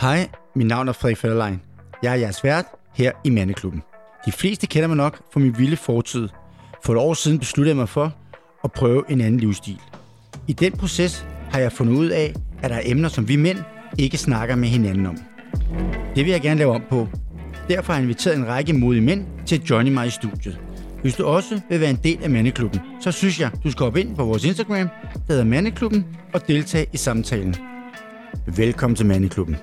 Hej, mit navn er Frederik Federlein. Jeg er jeres vært her i Mandeklubben. De fleste kender mig nok fra min vilde fortid. For et år siden besluttede jeg mig for at prøve en anden livsstil. I den proces har jeg fundet ud af, at der er emner, som vi mænd ikke snakker med hinanden om. Det vil jeg gerne lave om på. Derfor har jeg inviteret en række modige mænd til at joine mig i studiet. Hvis du også vil være en del af Mandeklubben, så synes jeg, du skal hoppe ind på vores Instagram, der hedder Mandeklubben, og deltage i samtalen. Velkommen til Mandeklubben.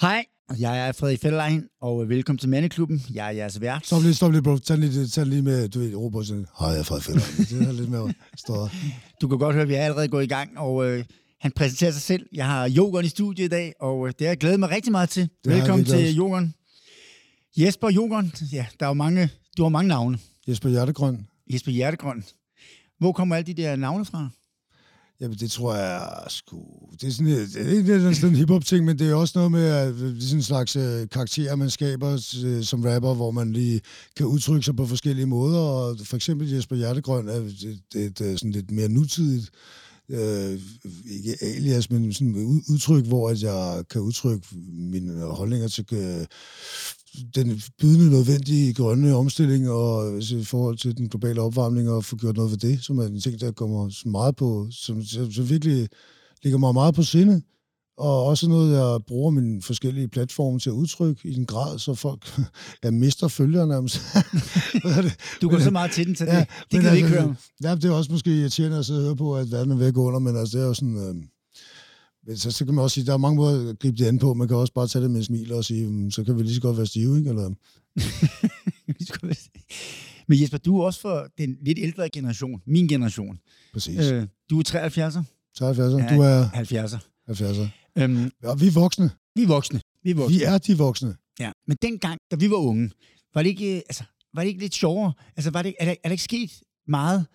Hej, jeg er Frederik Fetterlein, og velkommen til Mandeklubben. Jeg er jeres vært. Stop lige, stop lige, bro. Tag lige, tag lige med, du ved, råber sådan, hej, jeg er Frederik Fetterlein. Det er lidt mere større. Du kan godt høre, at vi er allerede gået i gang, og øh, han præsenterer sig selv. Jeg har Jokeren i studiet i dag, og øh, det har jeg glædet mig rigtig meget til. Det Velkommen til Jokeren. Jesper Jokeren, ja, der er jo mange, du har mange navne. Jesper Hjertegrøn. Jesper Hjertegrøn. Hvor kommer alle de der navne fra? Jamen, det tror jeg sgu... Det er sådan, det er ikke det er sådan en hip-hop-ting, men det er også noget med, at det er sådan en slags øh, karakter, man skaber øh, som rapper, hvor man lige kan udtrykke sig på forskellige måder. Og for eksempel Jesper Hjertegrøn er et, et, et sådan lidt mere nutidigt øh, ikke alias, men sådan et udtryk, hvor at jeg kan udtrykke mine holdninger til øh, den bydende nødvendige grønne omstilling og altså, i forhold til den globale opvarmning og få gjort noget ved det, som er en ting, der kommer meget på, som, som, virkelig ligger mig meget på sinde. Og også noget, jeg bruger mine forskellige platforme til at udtrykke i en grad, så folk jeg mister følgere nærmest. Du går Men- så meget til den, så det, Ja, det kan vi ikke altså, høre. Ja, det er også måske irriterende at sidde og høre på, at verden er ved at gå under, men altså, det er jo sådan... Øh, så, så kan man også sige, der er mange måder at gribe det an på. Man kan også bare tage det med et smil og sige, "Mm, så kan vi lige så godt være stive, ikke? Eller, Men Jesper, du er også for den lidt ældre generation, min generation. præcis. Øh, du er 73'er, 73, Ja. du er 70'er. 70'er. Øhm, Ja, vi er voksne. vi er voksne. Vi er voksne. Vi er de voksne. Ja. Men dengang, da vi var unge, var det ikke, øh, altså, var det ikke lidt sjovere? Altså, var det, er, der, er der ikke sket meget?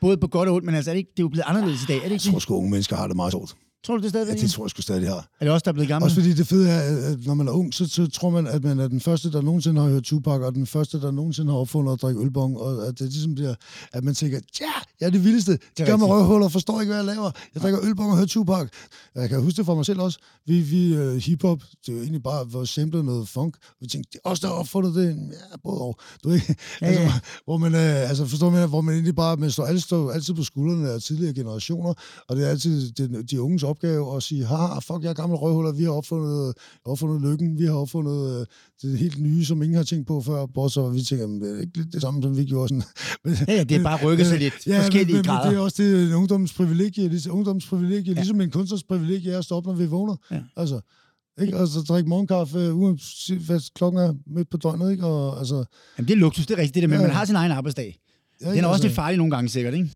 Både på godt og ondt, men altså, er det, ikke, det er jo blevet anderledes i dag. Er det Jeg ikke tror det? sgu, unge mennesker har det meget sjovt. Tror du det stadigvæk? Ja, det tror jeg sgu stadig, de har. Er det også der er blevet gamle? Også fordi det fede er, at når man er ung, så, så tror man, at man er den første, der nogensinde har hørt Tupac, og den første, der nogensinde har opfundet at drikke ølbong, og at det ligesom bliver, at man tænker, ja, jeg er det vildeste. Det gør mig røvhuller, forstår ikke, hvad jeg laver. Jeg drikker ølbong og hører Tupac. Jeg kan huske det for mig selv også. Vi, vi uh, hiphop, det er jo egentlig bare vores sample noget funk. Vi tænkte, det er os, der har opfundet det. Ja, både og. Du ved, ikke? Ja, altså, ja. hvor man, uh, altså, forstår man, hvor man egentlig bare, man står altid, står altid på skuldrene af tidligere generationer, og det er altid de, de unges opgave at sige, haha, fuck, jeg er gammel røvhuller, vi har opfundet, opfundet lykken, vi har opfundet øh, det helt nye, som ingen har tænkt på før, bortset fra, at vi tænker, "Men det er ikke lidt det samme, som vi gjorde sådan. Men, Ja, ja, det er bare rykket sig lidt forskellige men, grader. Men det er også det, en ungdoms privilegie, ligesom, ungdoms privilegie, ja. ligesom en kunstners privilegie er at stå op, når vi vågner. Ja. Altså, ikke? Og så drikke morgenkaffe, øh, uanset hvad klokken er midt på døgnet, ikke? Og, altså, Jamen, det er luksus, det er rigtigt. Det der med, Ja, man ja. har sin egen arbejdsdag. ja, Den er også altså, lidt farlig nogle gange, sikkert, ikke?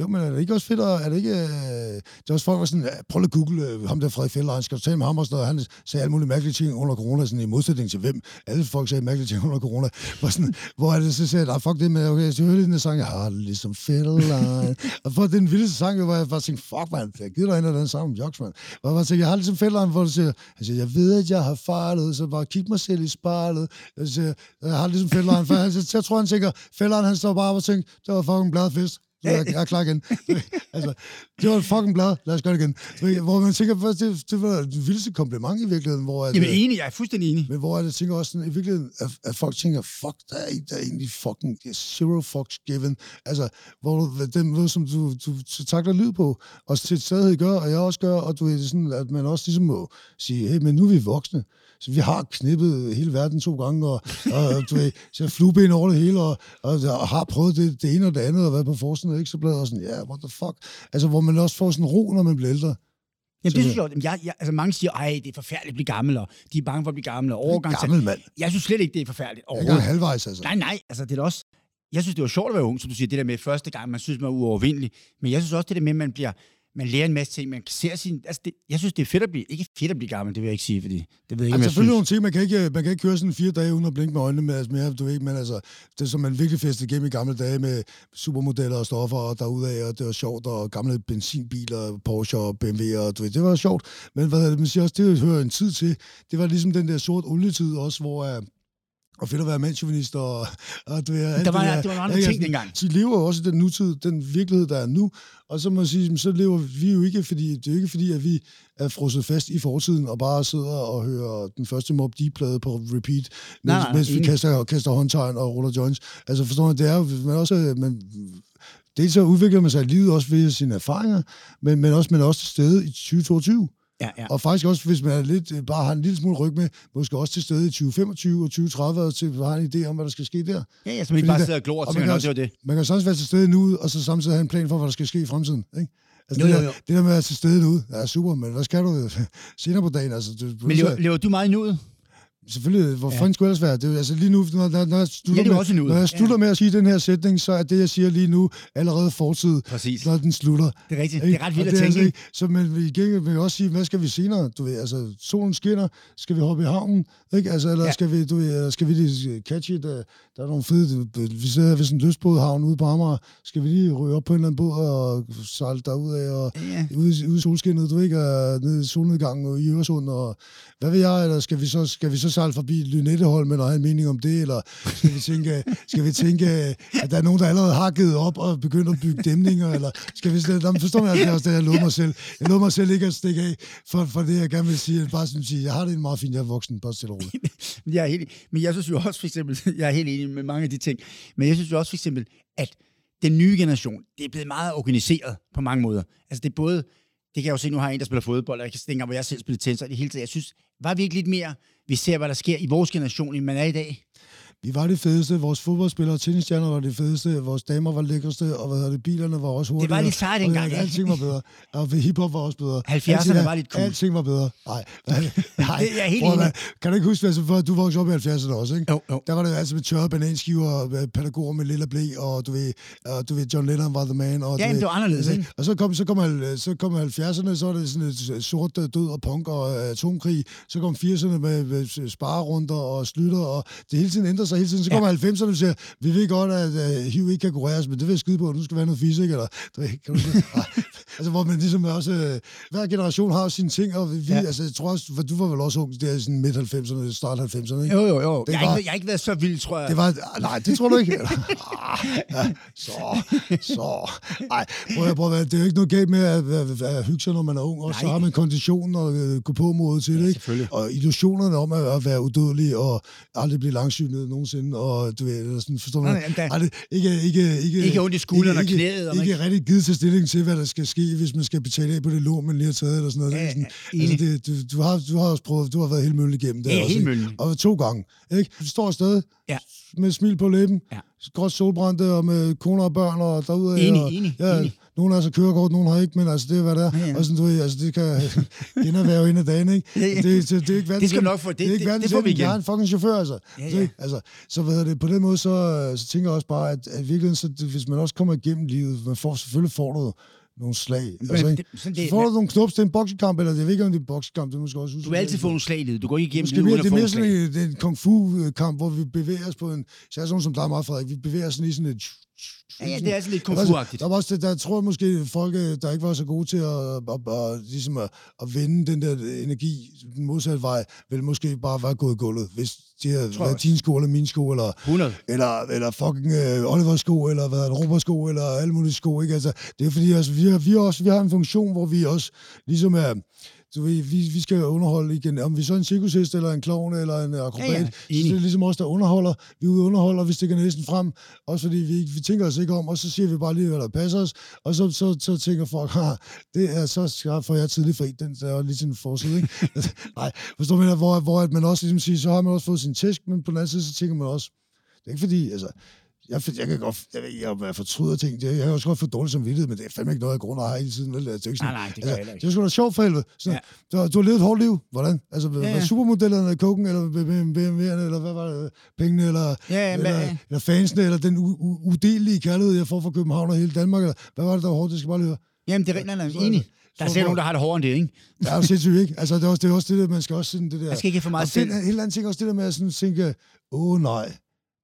Jo, men er det ikke også fedt, at, er det ikke... Øh, det er også folk, der var sådan, "Ja, prøv at google øh, ham der Frederik Fjellerein, skal du tale med ham og sådan noget? Han sagde alle mulige mærkelige ting under corona, sådan i modsætning til hvem. Alle folk sagde mærkelige ting under corona. Hvor, sådan, hvor er det, så sagde jeg, "Nej, fuck det med, okay, så lige den her sang, jeg har det ligesom Fjellerein. og for den vildeste sang, hvor jeg bare tænkte, fuck man, jeg gider dig ind af den sang om Jocks, man. Hvor jeg bare tænkte, jeg har det ligesom Fjellerein, hvor du siger, han siger, jeg ved, at jeg har fejlet, så bare kig mig selv i spejlet. Jeg siger, jeg har det ligesom Fjellerein, for han, jeg tror, han tænker, Fjellerein, han står bare og tænker, det var fucking bladet fest. Så jeg, jeg er klar igen. altså, det var et fucking blad. Lad os gøre det igen. Ved, Hvor man tænker, først, det, det var det vildeste kompliment i virkeligheden. Hvor, at, Jamen øh, enig, jeg er fuldstændig enig. men hvor jeg tænker også sådan, i virkeligheden, at, at folk tænker, fuck, der er, der er egentlig fucking er zero fucks given. Altså, hvor du, den måde, som du, du, du takler lyd på, og til stadighed gør, og jeg også gør, og du ved, sådan, at man også ligesom må sige, hey, men nu er vi voksne. Så vi har knippet hele verden to gange, og, og du ved, så flueben over det hele, og, og, og har prøvet det, det ene og det andet, og været på forsiden af Ekstrabladet, og sådan, ja, yeah, what the fuck. Altså, hvor man også får sådan ro, når man bliver ældre. Jamen, det synes jeg, jeg, jeg, altså mange siger, ej, det er forfærdeligt at blive gammel, og de er bange for at blive gamle, og overgang. Gammel mand. Jeg synes slet ikke, det er forfærdeligt. Jeg er halvvejs, altså. Nej, nej, altså det er også... Jeg synes, det var sjovt at være ung, som du siger, det der med første gang, man synes, man er uovervindelig. Men jeg synes også, det der med, at man bliver man lærer en masse ting, man ser sin... Altså det, jeg synes, det er fedt at blive... Ikke fedt at blive gammel, det vil jeg ikke sige, fordi det ved jeg ikke, Altså, selvfølgelig nogle ting, man kan, ikke, man kan ikke køre sådan fire dage uden at blinke med øjnene med, altså, mere, du ved, men altså, det som man virkelig festede igennem i gamle dage med supermodeller og stoffer og derudaf, og det var sjovt, og gamle benzinbiler, Porsche og BMW, og du ved, det var sjovt, men hvad man siger også, det hører en tid til, det var ligesom den der sort olietid også, hvor, uh, og fedt at være mandsjuvenist, og, og du ved, Der var, det der. det var Ikke? ting dengang. Så lever også den nutid, den virkelighed, der er nu, og så må jeg sige, så lever vi jo ikke, fordi det er jo ikke fordi, at vi er frosset fast i fortiden, og bare sidder og hører den første Mob Deep-plade på repeat, mens, Nej, nej, mens vi kaster, kaster håndtegn og ruller joints. Altså forstår man, det er jo, man også, man, dels så udvikler man sig i livet også ved sine erfaringer, men, men også, er også til stede i 2022. Ja, ja. Og faktisk også, hvis man er lidt, øh, bare har en lille smule ryg med, måske også til stede i 2025 og 2030, og til, har en idé om, hvad der skal ske der. Ja, ja, så man ikke bare der- sidder og glor og og tænker, man "Nå, kan det var det. Man kan sagtens være til stede nu, og så samtidig have en plan for, hvad der skal ske i fremtiden. Ikke? Altså, Jo, det, jo, der, jo. det der med at være til stede nu, er super, men hvad skal du senere på dagen? Altså, du, Men lever, lever du meget i nuet? Selvfølgelig, hvor Ja. fanden skulle ellers være? Det, er altså lige nu, når, når, når jeg slutter, Ja, det med, når jeg slutter Ja. med at sige den her sætning, så er det, jeg siger lige nu, allerede fortid, Præcis. når den slutter. Det er rigtigt. Ikke? Det er ret vildt at er tænke. Altså, ikke? så men vi vil jeg også sige, hvad skal vi senere? Du ved, altså, solen skinner, skal vi hoppe i havnen? Ikke? Altså, eller Ja. skal vi, du ved, eller skal vi lige catch it? Der, der er nogle fede, vi sidder ved sådan en lystbådhavn ude på Amager, skal vi lige ryge op på en eller anden båd og sejle derud af, og Ja. ude, ude i solskinnet, du ved ikke, og nede i solnedgangen og i Øresund, og hvad ved jeg, eller skal vi så, skal vi så sejle forbi Lynetteholm og have en mening om det, eller skal vi tænke, skal vi tænke at der er nogen, der allerede har givet op og begyndt at bygge dæmninger, eller skal vi slet, Jamen, forstår man, at det er også det, jeg lovede mig selv. Jeg lovede mig selv ikke at stikke af for, for det, jeg gerne vil sige. Bare sådan sige, jeg har det en meget fint, jeg er voksen, bare stille roligt. Jeg er helt, men jeg synes jo også for eksempel, jeg er helt enig med mange af de ting, men jeg synes jo også for eksempel, at den nye generation, det er blevet meget organiseret på mange måder. Altså det er både, det kan jeg jo se, nu har jeg en, der spiller fodbold, og jeg kan tænke hvor jeg selv spiller tennis, og det hele tiden. Jeg synes, var vi ikke lidt mere, vi ser, hvad der sker i vores generation, end man er i dag? Vi var det fedeste, vores fodboldspillere og tennisstjerner var det fedeste, vores damer var lækreste, og hvad hedder det, bilerne var også hurtigere. var lidt sejt og dengang, ja. Alting var bedre. Og hiphop var også bedre. 70'erne Alting- var lidt cool. Alting var bedre. Nej, nej. Det er jeg helt Prøv høre, Kan du ikke huske, altså, før du voksede op i 70'erne også, ikke? Jo, jo. Der var det altså med tørrede bananskiver, og øh, pædagoger med lille blæ, og du ved, og du ved, John Lennon var the man. Og, du Ja, men ved, det var anderledes, ikke? Og så kom, så kom, al- så kom 70'erne, så var det sådan et øh, sort øh, død og punk og øh, atomkrig. Så kom 80'erne med, med sparerunder og slutter, og det hele tiden ændrer sig hele tiden. Så Ja. kom 90'erne og siger, vi ved godt, at uh, HIV ikke kan kureres, men det vil jeg skide på, nu skal være noget fysik, eller du ved, kan du altså, hvor man ligesom også, øh, hver generation har sine ting, og vi, Ja. ja. altså, jeg tror også, for du var vel også ung, der i sådan midt-90'erne, start-90'erne, ikke? Jo, jo, jo. Det Jeg var- ikke, jeg har ikke været så vild, tror jeg. Det var, ah, nej, det tror du ikke. Ah, ja, så, så. Ej, prøv at, prøv at, det er jo ikke noget galt med at, at, at hygge sig, når man er ung. Og så Nej. har man konditionen og øh, gå på modet til det, ikke? Og illusionerne om at, at være udødelig og aldrig blive langsynet nogensinde. Og du ved, eller sådan, forstår man? Nej, nej, det, ikke, ikke, ikke, Ikke ondt i skulderen og ikke, knæet, og Ikke, ikke rigtig givet til stilling til, hvad der skal ske, hvis man skal betale af på det lån, man lige har taget, eller sådan noget. Ja, sådan, ja, altså, det, du, du, har, du har også prøvet, du har været helt møllet igennem det. Ja, også, helt ikke? møllet. Og to gange. Ikke? Du står afsted Ja. med smil på læben, Ja. godt solbrændte og med koner og børn og derude. Enig, og, enig, ja, enig. Nogle har så kørekort, nogle har ikke, men altså, det er, hvad det er. Ja, ja. Og sådan, du ved, altså, det kan generhverve ind ad dagen, ikke? Ja, ja. Det, det, det, er ikke verdens Det skal nok få- det- det, er ikke det- verdens det får vi ende. Jeg igen. er en fucking chauffør, altså. Ja, Så, ja. ikke? altså så hvad det, på den måde, så, så tænker jeg også bare, at, at virkelig, så, det, hvis man også kommer igennem livet, man får, selvfølgelig får du nogle slag. Men altså, det- sådan så det- får du nogle knups til en boksekamp, eller jeg ved ikke, om det er en boksekamp, det er måske også Du vil altid få nogle slag i livet. Du går ikke igennem Måske livet det er mere sådan en, det er en kung fu-kamp, hvor vi bevæger os på en... Så er sådan som dig mig, Frederik. Vi bevæger os sådan i sådan et... Ja, ja, det er altså lidt Der var- komfortagtigt. Der var også det, der tror jeg måske, folk, øh, der ikke var så gode til at, at, at, ligesom at, at vende den der energi den modsatte vej, vil måske bare være gået i gulvet, hvis de havde Tror været din sko eller min sko, eller 100. eller, eller fucking uh, Oliver sko, eller hvad, Robert sko, eller alle mulige sko, ikke? Altså, det er fordi, altså, vi, har, vi, har også, vi har en funktion, hvor vi også ligesom er, så vi, vi, vi skal underholde igen. Om vi så er en cirkushest, eller en klovn, eller en akrobat, Ja, ja, så det er ligesom os, der underholder. Vi er ude underholder, vi stikker næsten frem, også fordi vi, ikke- vi tænker os ikke om, og så siger vi bare lige, hvad der passer os, og så, så, så tænker folk, ha, det er så skarpt, for jeg er tidlig fri, den der er lige sådan forside, ikke? Nej, forstår du, mener? hvor, hvor at man også ligesom siger, så har man også fået sin tæsk, men på den anden side, så tænker man også, det er ikke fordi, altså, jeg, jeg kan godt, jeg ikke, jeg fortryder ting. Det, jeg kan også godt få dårligt som men det er fandme ikke noget, jeg grunder har hele tiden. Vel? Altså, Det er ikke sådan, Nej, nej, det jeg heller ikke. Det er sgu da sjovt for helvede. Så, Ja. ja. du, du har levet et hårdt liv. Hvordan? Altså, Ja, ja, ja. ja. supermodellerne i koken, eller BMW'erne, eller hvad var det? Pengene, eller, Ja, ja, eller, eller fansene, eller den u- u- udelelige kærlighed, jeg får fra København og hele Danmark, eller hvad var det, der var hårdt? Det skal bare høre. Jamen, det er nej, Så- enig. Der er sikkert nogen, der har det hårdere end det, ikke? Det er sindssygt, ikke? Altså, det er, også, det er også det der, man skal også sådan det der... Man skal ikke for meget selv. det, helt anden ting også det der med at sådan tænke, åh oh, nej,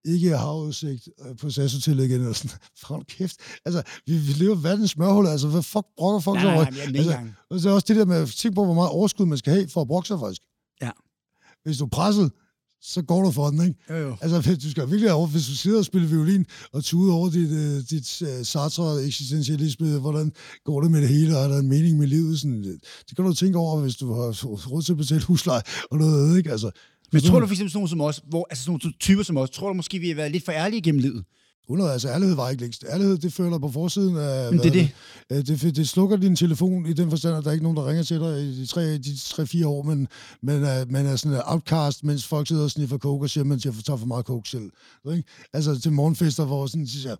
ikke havudsigt øh, på SAS Hotel igen, eller sådan, for kæft. Altså, vi, vi lever verdens smørhul, altså, hvad fuck brokker folk Nej, nej, nej, ikke altså, og så også det der med at tænke på, hvor meget overskud man skal have for at brokke sig, faktisk. Ja. Hvis du er presset, så går du for den, ikke? Jo, jo. Altså, du skal virkelig over, hvis du sidder og spiller violin og tuder over dit, uh, dit uh, Sartre eksistentialisme, hvordan går det med det hele, og er der en mening med livet? Sådan, det kan du tænke over, hvis du har råd til at betale husleje og noget, ikke? Altså, men tror du for eksempel sådan nogen som os, hvor, altså sådan nogle typer som os, tror du måske, vi har været lidt for ærlige gennem livet? 100, altså ærlighed var ikke længst. Ærlighed, det føler på forsiden af... Men det er det. Det, det, det slukker din telefon i den forstand, at der er ikke nogen, der ringer til dig i de tre, de tre fire år, men men uh, man er sådan en outcast, mens folk sidder og sniffer coke og siger, at man tager for meget coke selv. Ikke? Altså til morgenfester, hvor sådan, siger,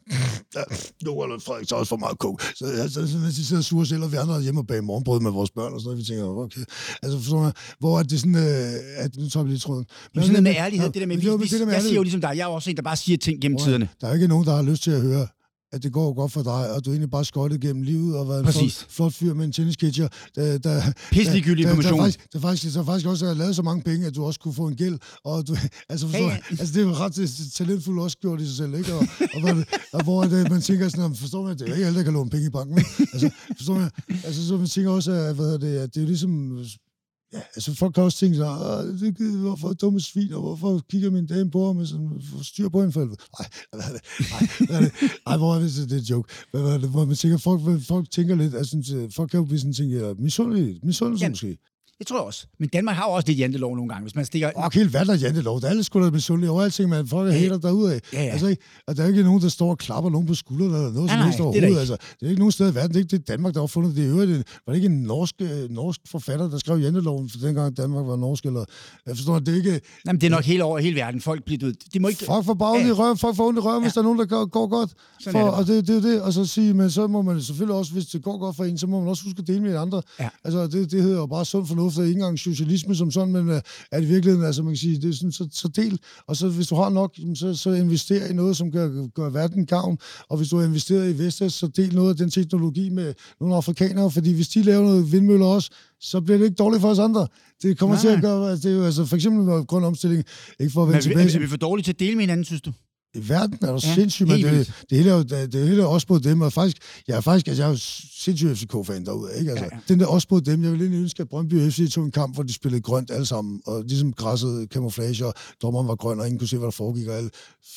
nu er Frederik tager også for meget coke. Så altså, så, mens de sidder sure selv, og vi andre er hjemme og bag morgenbrød med vores børn, og sådan noget, vi tænker, okay. Altså, forstår man, hvor er det sådan, uh, at nu tager vi lige tråden. Men sådan noget med ærlighed, det der med, vi, vi, det der med jeg siger jo ligesom dig, jeg er også en, der bare siger ting gennem tiderne. Der er ikke nogen, der har lyst til at høre at det går godt for dig, og du er egentlig bare skottet gennem livet og været en flot, flot fyr med en tennisketcher. Der, der, Pisselig information. Der, der, der, faktisk, der faktisk også har lavet så mange penge, at du også kunne få en gæld. Og du, altså, forstår, ja. altså, det er ret talentfuldt også gjort i sig selv, ikke? Og, og, og, og hvor det, man tænker sådan, forstår man, det er ikke alle, der kan låne penge i banken. Ikke? Altså, forstår man, altså, så man tænker også, at, hvad det, at det er ligesom Ja, altså folk kan også tænke sig, det, hvorfor dumme svin, og hvorfor kigger min dame på ham, og sådan, styr på hende for helvede. Nej, hvad er det? Nej, hvad er det? Ej, hvor er det, det er en joke. Hvad er det? Hvor man tænker, folk, folk tænker lidt, altså, folk kan jo blive sådan, tænke, misundelig, misundelig måske. Det tror jeg også. Men Danmark har jo også lidt jantelov nogle gange, hvis man stikker... Og helt hvad der jantelov. Der er alle sgu da misundelige over alting, man folk er hater derudad. Ja, ja. Altså, ikke? Og der er ikke nogen, der står og klapper nogen på skulderen eller noget som helst overhovedet. Det er, altså, det er ikke nogen sted i verden. Det er ikke det Danmark, der har fundet det. I øvrigt, var det ikke en norsk, øh, norsk forfatter, der skrev janteloven, for dengang Danmark var norsk? Eller, jeg forstår, det er ikke... Jamen, det er nok hele over hele verden. Folk bliver... De må ikke... Folk får bare ja. i røven, folk får ondt i røven, ja. hvis der er nogen, der går, går godt. Sådan for, det. Og det, det er det. Og så sige, men så må man selvfølgelig også, hvis det går godt for en, så må man også huske at dele med andre. Ja. Altså, det, det hedder jo bare sund fornuft, og ikke engang socialisme som sådan, men at i virkeligheden, altså man kan sige, det er sådan, så, så del, og så hvis du har nok, så, så invester i noget, som gør, gør verden gavn, og hvis du har investeret i Vestas, så del noget af den teknologi med nogle afrikanere, fordi hvis de laver noget vindmøller også, så bliver det ikke dårligt for os andre. Det kommer Nej. til at gøre, altså, det er jo altså for eksempel med grøn omstilling, ikke for at vende men, tilbage. Er, er vi for dårlige til at dele med hinanden, synes du? I verden er der ja, sindssygt, men det, det, hele er jo, det, det hele er også på dem, og faktisk, jeg er faktisk, altså, jeg er jo sindssygt FCK-fan derude, ikke? Altså, ja, ja. den der også på dem, jeg vil lige ønske, at Brøndby FC tog en kamp, hvor de spillede grønt alle sammen, og ligesom græsset camouflage, og dommeren var grøn, og ingen kunne se, hvad der foregik, og alle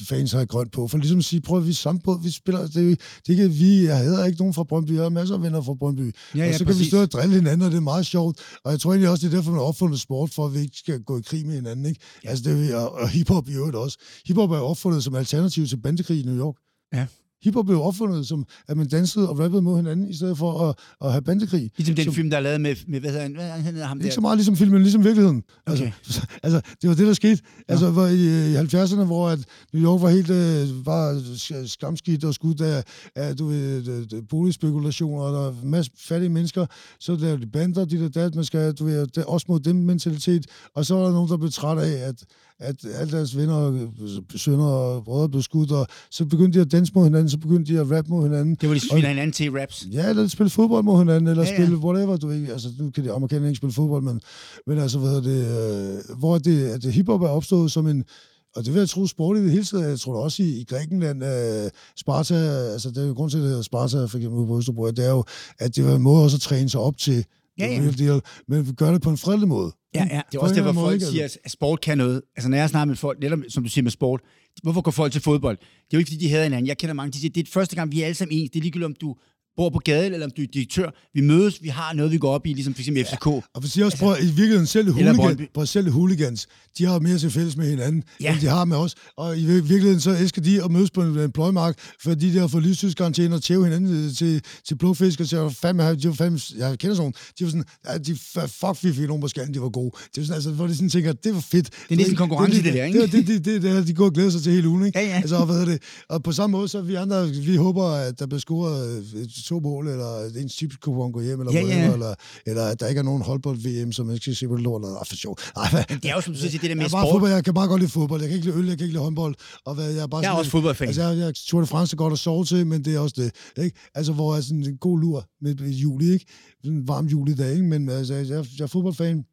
fans havde grønt på, for ligesom at sige, prøv at vi samme på, vi spiller, det, det er ikke vi, jeg hedder ikke nogen fra Brøndby, jeg har masser af venner fra Brøndby, ja, ja, og så præcis. kan vi stå og drille hinanden, og det er meget sjovt, og jeg tror egentlig også, det er derfor, man har opfundet sport, for at vi ikke skal gå i krig med hinanden, ikke? Altså, det er, og, og hiphop i øvrigt også. Hiphop er opfundet som alternativ til bande i New York. Ja. Hiphop blev opfundet som, at man dansede og rappede mod hinanden, i stedet for at, at have bandekrig. Ligesom den som, film, der er lavet med, med hvad hedder han, hvad hedder ham der? Ikke så meget ligesom filmen, ligesom virkeligheden. Okay. Altså, altså, det var det, der skete. Ja. Altså, hvor i, i 70'erne, hvor at New York var helt øh, bare skamskidt og skudt af, af du ved, boligspekulationer, og der var masse fattige mennesker, så der de bander, de der dat, man skal, du ved, også mod dem mentalitet, og så var der nogen, der blev træt af, at at alle deres venner, sønner og brødre blev skudt, og så begyndte de at danse mod hinanden, så begyndte de at rappe mod hinanden. Det var de spille hinanden til raps? Ja, eller spille fodbold mod hinanden, eller ja, ja. spille whatever, du ikke. Altså, nu kan de amerikanere ikke spille fodbold, men, men altså, hvad det, øh, hvor det, at det hiphop er opstået som en, og det vil jeg tro sport i det hele tiden. Jeg tror også i, i Grækenland, uh, Sparta, altså det er jo grund til, at det hedder Sparta, for eksempel ude på Østerbro, det er jo, at det var en måde også at træne sig op til ja, ja. deal, men vi gør det på en fredelig måde. Ja, ja. Det er også det, hvor folk siger, at sport kan noget. Altså, når jeg snakker med folk, netop som du siger med sport, hvorfor går folk til fodbold? Det er jo ikke, fordi de hader hinanden. Jeg kender mange, de siger, det er første gang, vi er alle sammen ens. Det er ligegyldigt, om du bor på gaden, eller om du er direktør. Vi mødes, vi har noget, vi går op i, ligesom for eksempel FCK. Ja, og hvis jeg også altså, prøver, i virkeligheden selv, hooligan, på selv hooligans, de har mere til fælles med hinanden, ja. end de har med os. Og i virkeligheden så elsker de at mødes på en, en pløjmark, fordi de har fået livstidsgarantien og tæve hinanden til, til blåfisk, og så var fandme, de var fandme, jeg kender sådan de var sådan, ja, de, fuck, vi fik nogen på skallen, de var gode. Det er sådan, altså, hvor de sådan tænker, det var fedt. Det er næsten konkurrence, det, det, der, ikke? Det, det, det, det, det, det, de går og glæder sig til hele ugen, ikke? Ja, ja. Altså, hvad det? Og på samme måde, så vi andre, vi håber, at der bliver scoret to mål, eller at ens tipskupon går hjem, eller, ja, ja. eller, eller at der ikke er nogen holdbold-VM, som man skal se på det lort, eller for sjov. Nej, det er jo som du siger, det der med jeg sport. Fodbold, jeg kan bare godt lide fodbold, jeg kan ikke lide øl, jeg kan ikke lide håndbold, og hvad, jeg er bare jeg er også fodboldfan. Altså, jeg, jeg Tour de France er godt at sove til, men det er også det, ikke? Altså, hvor er sådan en god lur med juli, ikke? Sådan en varm julidag, ikke? Men altså, jeg, jeg er fodboldfan.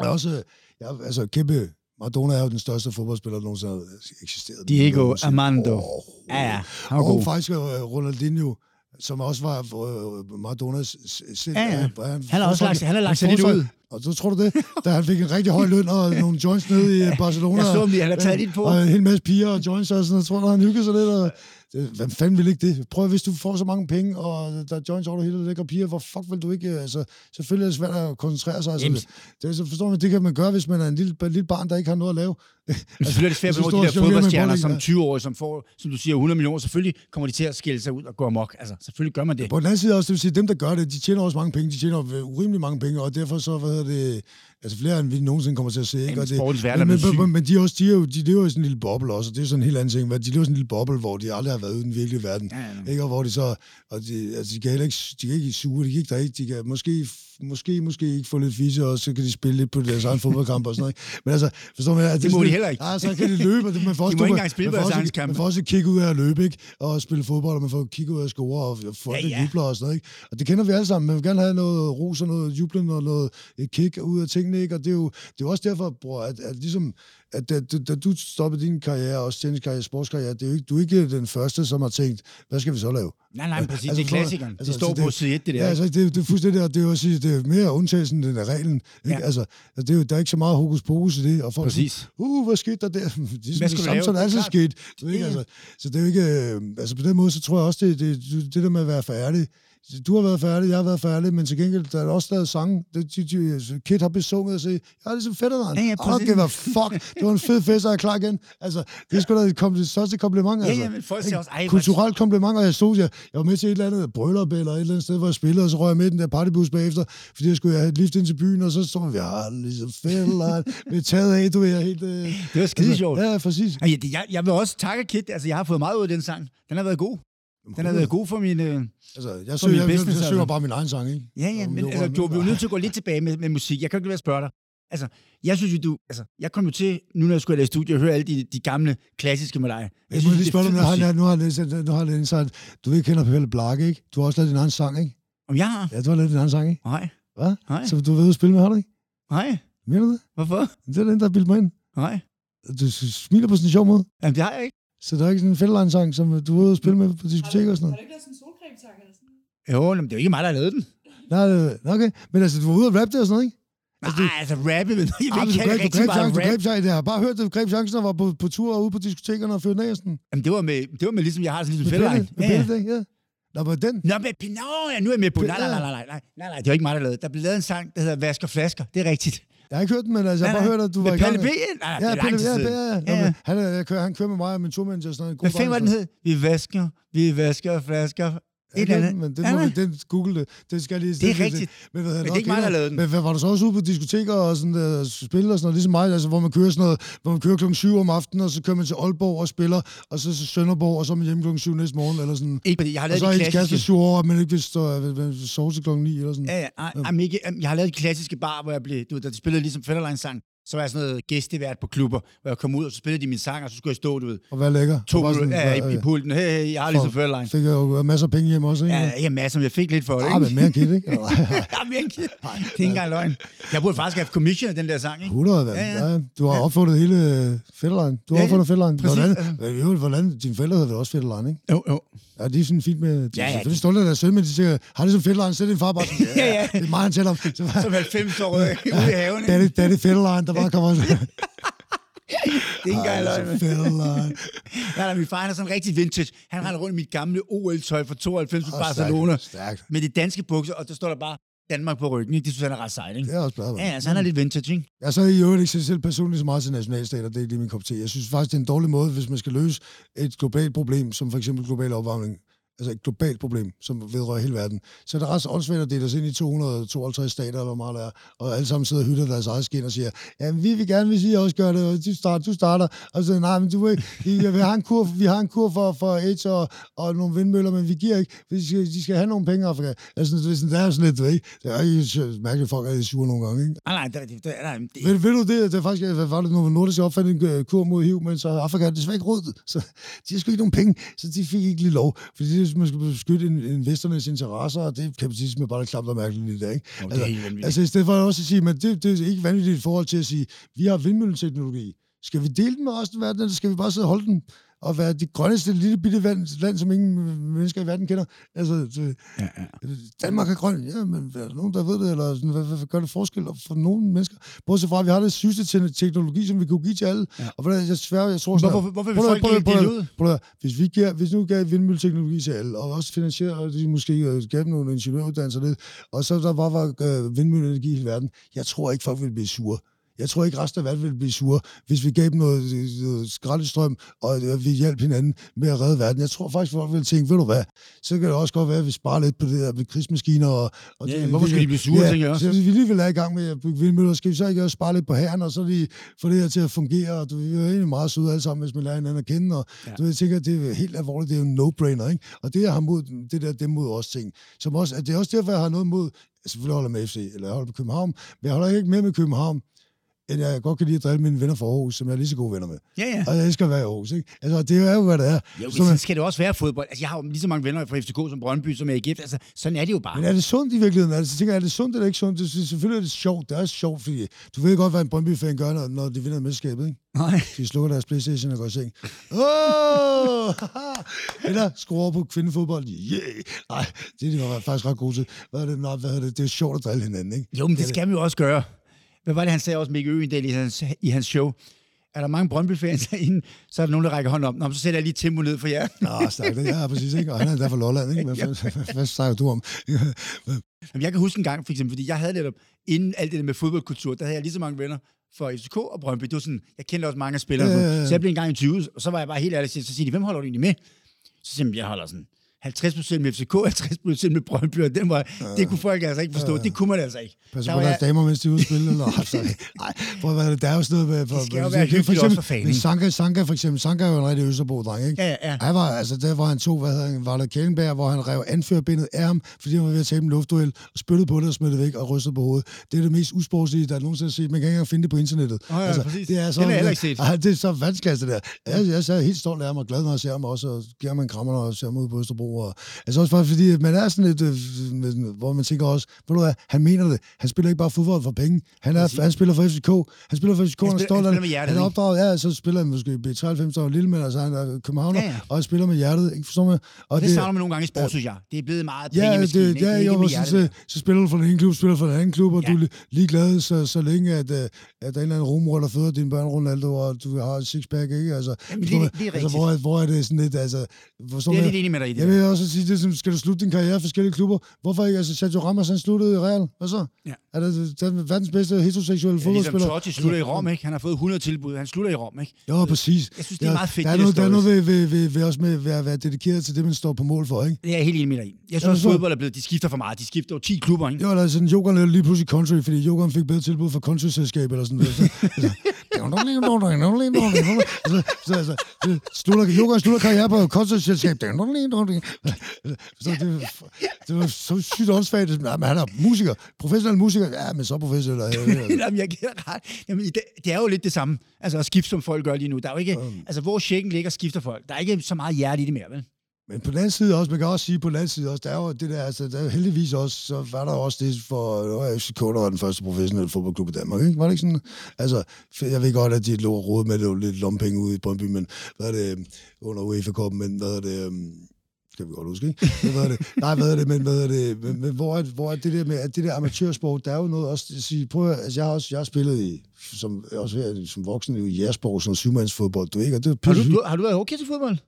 Jeg er også, jeg, altså, kæmpe Maradona er jo den største fodboldspiller, der nogensinde har eksisteret. Diego Armando. Oh, ja, ja. Han og god. faktisk Ronaldinho, som også var uh, Maradonas selv. Ja, ja. Han, han, har også lagt, han har lagt lidt ud. Og så tror du det, da han fik en rigtig høj løn og nogle joints nede i Barcelona. Jeg så lige, han har taget lidt på. Og en hel masse piger og joints og sådan noget. Tror du, han hygger sig lidt? Og, hvem fanden vil ikke det? Prøv hvis du får så mange penge, og der er joints over hele, og piger, hvor fuck vil du ikke? Altså, selvfølgelig er det svært at koncentrere sig. Altså, det, så forstår man, det kan man gøre, hvis man er en lille, lille barn, der ikke har noget at lave. Men selvfølgelig er det svært med de der fodboldstjerner, som 20-årige, som får, som du siger, 100 millioner. Selvfølgelig kommer de til at skille sig ud og gå amok. Altså, selvfølgelig gør man det. På den anden side også, det vil sige, dem, der gør det, de tjener også mange penge. De tjener urimelig mange penge, og derfor så, hvad hedder det, altså flere end vi nogensinde kommer til at se. Ikke? Og det, sportens verden er men, men, men, men, de, også, de, er jo, de lever i sådan en lille boble også, og det er sådan en helt anden ting. hvad- De lever i sådan en lille boble, hvor de aldrig har været ude i den virkelige verden. Ja, ja. Ikke? Og hvor de så, og de, altså, de kan heller ikke, de kan ikke suge, de kan ikke drikke, de kan måske, måske, måske ikke få lidt fisse, og så kan de spille lidt på deres egen fodboldkamp og sådan noget. ikke? Men altså, forstår man? At Det må sådan- de heller ikke. Nej, så kan de løbe, og det, man får også, må ikke man- engang spille på får deres også- egen kampe. Man får også kick ud af at løbe, ikke? Og spille fodbold, og man får kick ud af at score, og folk Ja, ja, jubler og sådan noget, ikke? Og det kender vi alle sammen. Man vil gerne have noget ros og noget jublen og noget et kick ud af tingene, ikke? Og det er jo, det er jo også derfor, bror, at, at ligesom, at da, da, da du stoppede din karriere, også tenniskarriere, sportskarriere, det er jo ikke, du er ikke den første, som har tænkt, hvad skal vi så lave? Nej, nej, præcis. Altså, det er for- klassikeren. altså, det står så på det- side 1, det der. Ja, altså, det, det er fuldstændig, og det er jo også, det er mere undtagelsen, end reglen. Ikke? Ja. Altså, det er jo, der er ikke så meget hokus pokus i det. Og folk Præcis. Uh, hvad skete der der? Det er Hvad det samme, som altid Klart. skete. Ikke? Altså, så det er jo ikke... Øh, altså på den måde, så tror jeg også, det, det, det der med at være færdig, du har været færdig, jeg har været færdig, men til gengæld, der er også lavet sange. Det, de, de, Kid har besunget og sige, jeg er ligesom fætteren. Ja, ja, præcis. a fuck. Det var en fed fest, og jeg er klar igen. Altså, det er sgu da kom, det største kompliment. Ja, altså. ja, men folk siger også, ej, Kulturelt kompliment, og jeg stod, jeg, jeg var med til et eller andet bryllup eller et eller andet sted, hvor jeg spillede, og så røg jeg med i den der partybus bagefter, fordi jeg skulle have et lift ind til byen, og så stod vi, ja, ligesom fælderen, med taget af, du er helt... Øh, Det var skide sjovt. Ja, præcis. Det- Jeg, jeg vil også takke Kit. Altså, jeg har fået meget ud af den sang. Den har været god. Den har været god for min... Øh... Altså, jeg, For søger, min jeg, jeg, business, jeg, søger bare min egen sang, ikke? Ja, ja, men altså, du er jo nødt til at gå lidt tilbage med, med musik. Jeg kan ikke være spørge dig. Altså, jeg synes jo, du... Altså, jeg kom jo til, nu når jeg skulle i studiet, og høre alle de, de gamle klassiske med dig. Jeg Jeg synes, må lige spørge dig, nu har jeg, nu har jeg, nu har jeg indsat, du ikke kender Pelle Blakke, ikke? Du har også lavet din egen sang, ikke? Om jeg har? Ja, du har lavet din egen sang, ikke? Nej. Hvad? Nej. Så du ved at spille med, har du ikke? Nej. Mener du det? Hvorfor? Det er den, der har mig ind. Nej. Du smiler på sådan en sjov måde. Jamen, det har jeg ikke. Så der er ikke sådan en fældeline-sang, som du er ude og spille med på diskoteker og sådan Har noget? du ikke lavet sådan en solcreme-sang eller sådan noget? Jo, men det er jo ikke mig, der har lavet den. Nej, det- okay. Men altså, du var ude og rappe det og sådan noget, ikke? Altså, Nej, altså rappe, men jeg men ikke rigtig meget du greb chancen. Jeg har bare hørt, at du greb chancen og var på, på tur ude på diskotekerne og fyrte næsten. Jamen, det var med, det var med ligesom, jeg har sådan ligesom. Pelle, med Ja, det, ja. Nå, men den. Nå, men Nå, ja, nu er jeg med på. Nej, nej, nej, nej, nej, nej, nej, det var ikke mig, der lavede. Der blev lavet en sang, der hedder Vasker Flasker. Det er rigtigt. Jeg har ikke hørt den, men altså, jeg har bare hørt, at du var Med i gang. Palle B? Nej, Ja, Pelle, tid ja, ja, ja. Ja, Han, jeg kører, han kører med mig og min turmanager og sådan noget. En god Hvad fanden var den hed? Vi vasker, vi vasker flasker. Ja, Et eller andet. men den, Ja, må vi, den google det. Det skal lige... Det er rigtigt. Men, hvad Men det er ikke mig, der har lavet den. Men hvad, var du så også ude på diskoteker og sådan, uh, spille og sådan noget, ligesom mig, altså, hvor man kører sådan noget, hvor man kører klokken 7 om aftenen, og så kører man til Aalborg og spiller, og så til Sønderborg, og så er man hjemme klokken 7 næste morgen, eller sådan. Ikke, fordi jeg har Og lavet så er ens klassiske... sur over, at man ikke vil stå, sove til klokken 9, eller sådan. Ja, ja, ej, ikke, jeg har lavet de klassiske bar, hvor jeg blev, du ved, da de spillede ligesom Fetterline sang, så var jeg sådan noget gæstevært på klubber, hvor jeg kom ud, og så spillede de min sang, og så skulle jeg stå, du ved, Og hvad lækker. to sådan, ja, i, i ja, pulten. Hey, hey, jeg har ligesom For- Fetterline. Fik jeg jo masser af penge hjem også, ikke? Ja, ikke masser, men jeg fik lidt for det, Ah, men ikke? mere kid, ikke? Ja, mere kid. Det er ikke engang løgn. Jeg burde faktisk have commission af den der sang, ikke? 100, ja, Ja, ja. ja. ja. Du har opfundet hele Fetterline. Du har Ja, ja. opfundet Fetterline. Præcis, Hvordan, hvordan, dine forældre havde også Fetterline, ikke? Jo, jo. Ja, de er sådan fint med... De, Ja, ja, ja, ja. Selvfølgelig stolte af deres søn, men de siger, har det som Fetterline, så er din far bare sådan, Ja, ja. Det er mig, han tæller om. Så, Som 90 år ude i haven, ikke? Daddy, Daddy Fetterline, der bare kommer... Det er ikke engang løgn. Nej, nej, min far han er sådan rigtig vintage. Han render rundt i mit gamle OL-tøj fra 92 på Barcelona. Stærkt, stærkt. Med de danske bukser, og der står der bare Danmark på ryggen. Ikke? Det synes han er ret sejt, ikke? Det er også bedre. Ja, altså han er lidt vintage, ikke? Jeg så i øvrigt ikke selv personligt så meget til nationalstater, det er ikke lige min kop te. Jeg synes faktisk, det er en dårlig måde, hvis man skal løse et globalt problem, som for eksempel global opvarmning, altså et globalt problem, som vedrører hele verden, så er det ret åndssvagt at dele os ind i 252 stater, eller hvor meget der er, og alle sammen sidder og hytter deres eget skin og siger, ja, vi vil gerne, hvis I også gør det, og du starter, du starter, og så, nej, men du vil ikke, vi, har en kur, vi har en kur for, for AIDS og, og nogle vindmøller, men vi giver ikke, de skal, de skal have nogle penge, Afrika. Altså, det, er sådan, det er sådan lidt, ikke? Det er ikke mærkeligt, at folk er sure nogle gange, ikke? Nej, nej, det, det, det, nej, det, Ved, ved du det, det er faktisk, hvad var det nu, Nordisk opfandt en øh, kur mod HIV, men så Afrika desværre ikke råd, så de har sgu ikke nogen penge, så de fik ikke lige lov, fordi det, man skulle beskytte in- investornes interesser, og det kapitalisme er bare lidt klamt og mærkeligt i dag, ikke? Nå, det er vanvittigt. altså i stedet for også at sige, men det, det er ikke vanvittigt i forhold til at sige, vi har vindmølleteknologi, skal vi dele den med resten af verden, eller skal vi bare sidde og holde den? At være det grønneste lille bitte land, land, som ingen mennesker i verden kender. Altså, så, ja, ja. Danmark er grøn, ja, men er der nogen, der ved det, eller sådan, hvad, hvad, gør det forskel for nogle mennesker? Bortset fra, at vi har det sygeste teknologi, som vi kunne give til alle. Ja. Og hvordan, jeg svær, jeg tror sådan, hvorfor, hvorfor vil folk ikke dele ud? Prøv, hvis, vi giver, hvis nu gav vindmølleteknologi til alle, og også finansierer de måske øh, gav dem nogle ingeniøruddannelser lidt, og så der bare var øh, vindmølleenergi i verden, jeg tror ikke, folk vil blive sure. Jeg tror ikke, resten af verden ville blive sure, hvis vi gav dem noget, noget skraldestrøm, og vi hjalp hinanden med at redde verden. Jeg tror faktisk, folk ville tænke, ved du hvad, så kan det også godt være, at vi sparer lidt på det der med krigsmaskiner. Og, og ja, det, hvorfor skal de blive sure, ja, tænker jeg også? Så vi lige vil have i gang med at bygge vindmøller, skal vi så ikke også spare lidt på herren, og så lige få det her til at fungere, og du vi er jo egentlig meget søde alle sammen, hvis man lærer hinanden at kende, og ja. du jeg tænker, det er helt alvorligt, det er jo en no-brainer, ikke? Og det, jeg har mod, det der, det mod også ting, som også, at det er også derfor, jeg har noget mod, selvfølgelig holder med FC, eller jeg holder med København, men jeg holder ikke med med København, end jeg godt kan lide at drille mine venner fra Aarhus, som jeg er lige så gode venner med. Ja, ja. Og jeg elsker at være i Aarhus, ikke? Altså, det er jo, hvad det er. Jo, så man... skal det også være fodbold. Altså, jeg har jo lige så mange venner fra FCK som Brøndby, som er i gift. Altså, sådan er det jo bare. Men er det sundt i virkeligheden? Altså, tænker, er det sundt eller ikke sundt? Det, selvfølgelig er det sjovt. Det er sjovt, fordi du ved godt, hvad en Brøndby-fan gør, når, når de vinder mesterskabet, ikke? Nej. De slukker deres Playstation og går i seng. Åh! Eller skruer på kvindefodbold. Yeah! Nej, det er de var faktisk ret gode til. Hvad er det? Nej, hvad er det? Det er sjovt at drille hinanden, ikke? Jo, men det, det skal man jo også gøre. Hvad var det, han sagde også, Mikke Øgendal i hans, i hans show? Er der mange Brøndby-fans herinde, så er der nogen, der rækker hånden op. Nå, så sætter jeg lige tempo ned for jer. Nå, snak det. Ja, præcis. Ikke? Og han er der fra Lolland. Ikke? Hvad, hvad, hvad snakker du om? Jamen, jeg kan huske en gang, for eksempel, fordi jeg havde netop, inden alt det der med fodboldkultur, der havde jeg lige så mange venner for FCK og Brøndby. Det var sådan, jeg kendte også mange af spillerne. Ja. Så jeg blev en gang i 20, og så var jeg bare helt ærlig, så siger de, hvem holder du egentlig med? Så siger jeg, jeg holder sådan 50% med FCK, 50% med Brøndby, og den var, ja. det kunne folk altså ikke forstå. Ja. Det kunne man altså ikke. Pas på deres jeg... damer, mens de er ude spille. Eller, altså, nej, prøv at der er jo sådan noget med... For, det skal jo være hyggeligt for eksempel, også for fanden. Sanka, Sanka for eksempel, Sanka er jo en rigtig Østerbro-dreng, ikke? Ja, ja. Han var, altså, der var han to, hvad hedder han, var der Kælenberg, hvor han rev anførbindet af ham, fordi han var ved at tabe en luftduel, og spyttede på det og smed det væk og rystede på hovedet. Det er det mest usportslige, der er nogensinde set. Man kan ikke engang finde det på internettet. Oh, ja, altså, præcis. det er så, det er ikke set. Ja, det er så vanskeligt, det der. Jeg, jeg, jeg er helt stolt af ham og glad, når jeg ser ham også, og giver ham en krammer, jeg ser ham ude på Østerbro. Og, altså også bare fordi, man er sådan lidt, øh, hvor man tænker også, ved du hvad, han mener det. Han spiller ikke bare fodbold for penge. Han, er, han spiller for FCK. Han spiller for FCK, han, han, spiller, han, han, hjertet, han er opdraget, ja, så spiller han måske B93 og Lille, men altså han er københavner, ja, ja. og han spiller med hjertet, ikke forstår man? Og det, det savner man nogle gange i sport, ja, synes jeg. Det er blevet meget ja, det, ja, ja, jo, så, så, så, spiller du for den ene klub, spiller for den anden klub, og ja. du er ligeglad, så, så længe, at, at der er en eller anden rumruller, der føder dine børn, Ronaldo, og du har et sixpack, ikke? Altså, Jamen, det, det, er altså, hvor, hvor er det sådan lidt, altså... Forstår det er lidt enig med dig i det. Jeg vil også sige, det, som, skal du slutte din karriere i forskellige klubber? Hvorfor ikke? Altså, Sergio Ramos, han sluttede i Real. Hvad så? Ja. Er det den verdens bedste heteroseksuelle ja, fodboldspiller? Ligesom Totti slutter i Rom, ikke? Han har fået 100 tilbud. Han slutter i Rom, ikke? Jo, præcis. Jeg synes, det er ja, meget fedt, der er noget, der er noget ved, ved, ved, ved, også med at være dedikeret til det, man står på mål for, ikke? Det er jeg helt enig med dig i. Jeg synes, ja, fodbold er blevet, de skifter for meget. De skifter jo 10 klubber, ikke? Jo, eller sådan, Jokeren lige pludselig country, fordi Jokeren fik bedre tilbud fra country-selskab eller sådan noget. så, så, slutter, Jokeren slutter karriere på koncertselskab. Det Så det, det var så sygt åndssvagt. Men han er musiker, professionel musiker. Ja, men så professionel. Jamen, jeg giver ret. Jamen, det, det, er jo lidt det samme. Altså at skifte, som folk gør lige nu. Der er jo ikke, altså hvor checken ligger, skifter folk. Der er ikke så meget hjerte i det mere, vel? Men på den anden side også, man kan også sige på den anden side også, der er jo det der, altså der er heldigvis også, så var der også det for, FCK, der var den første professionelle fodboldklub i Danmark, ikke? Var det ikke sådan? Altså, jeg ved godt, at de lå råd med det, lidt lompenge ude i Brøndby, men hvad er det, under UEFA-koppen, men hvad er det, um, kan vi godt huske, ikke? Hvad er det? Nej, hvad er det, men, hvad er det, men, men hvor, er, hvor er det der med, at det der amatørsport, der er jo noget også at sige, prøv at, altså jeg har også, jeg har spillet i, som, også som voksen i Jægersborg, sådan syvmandsfodbold, du ikke? Og det har, du, du, har du været okay til fodbold?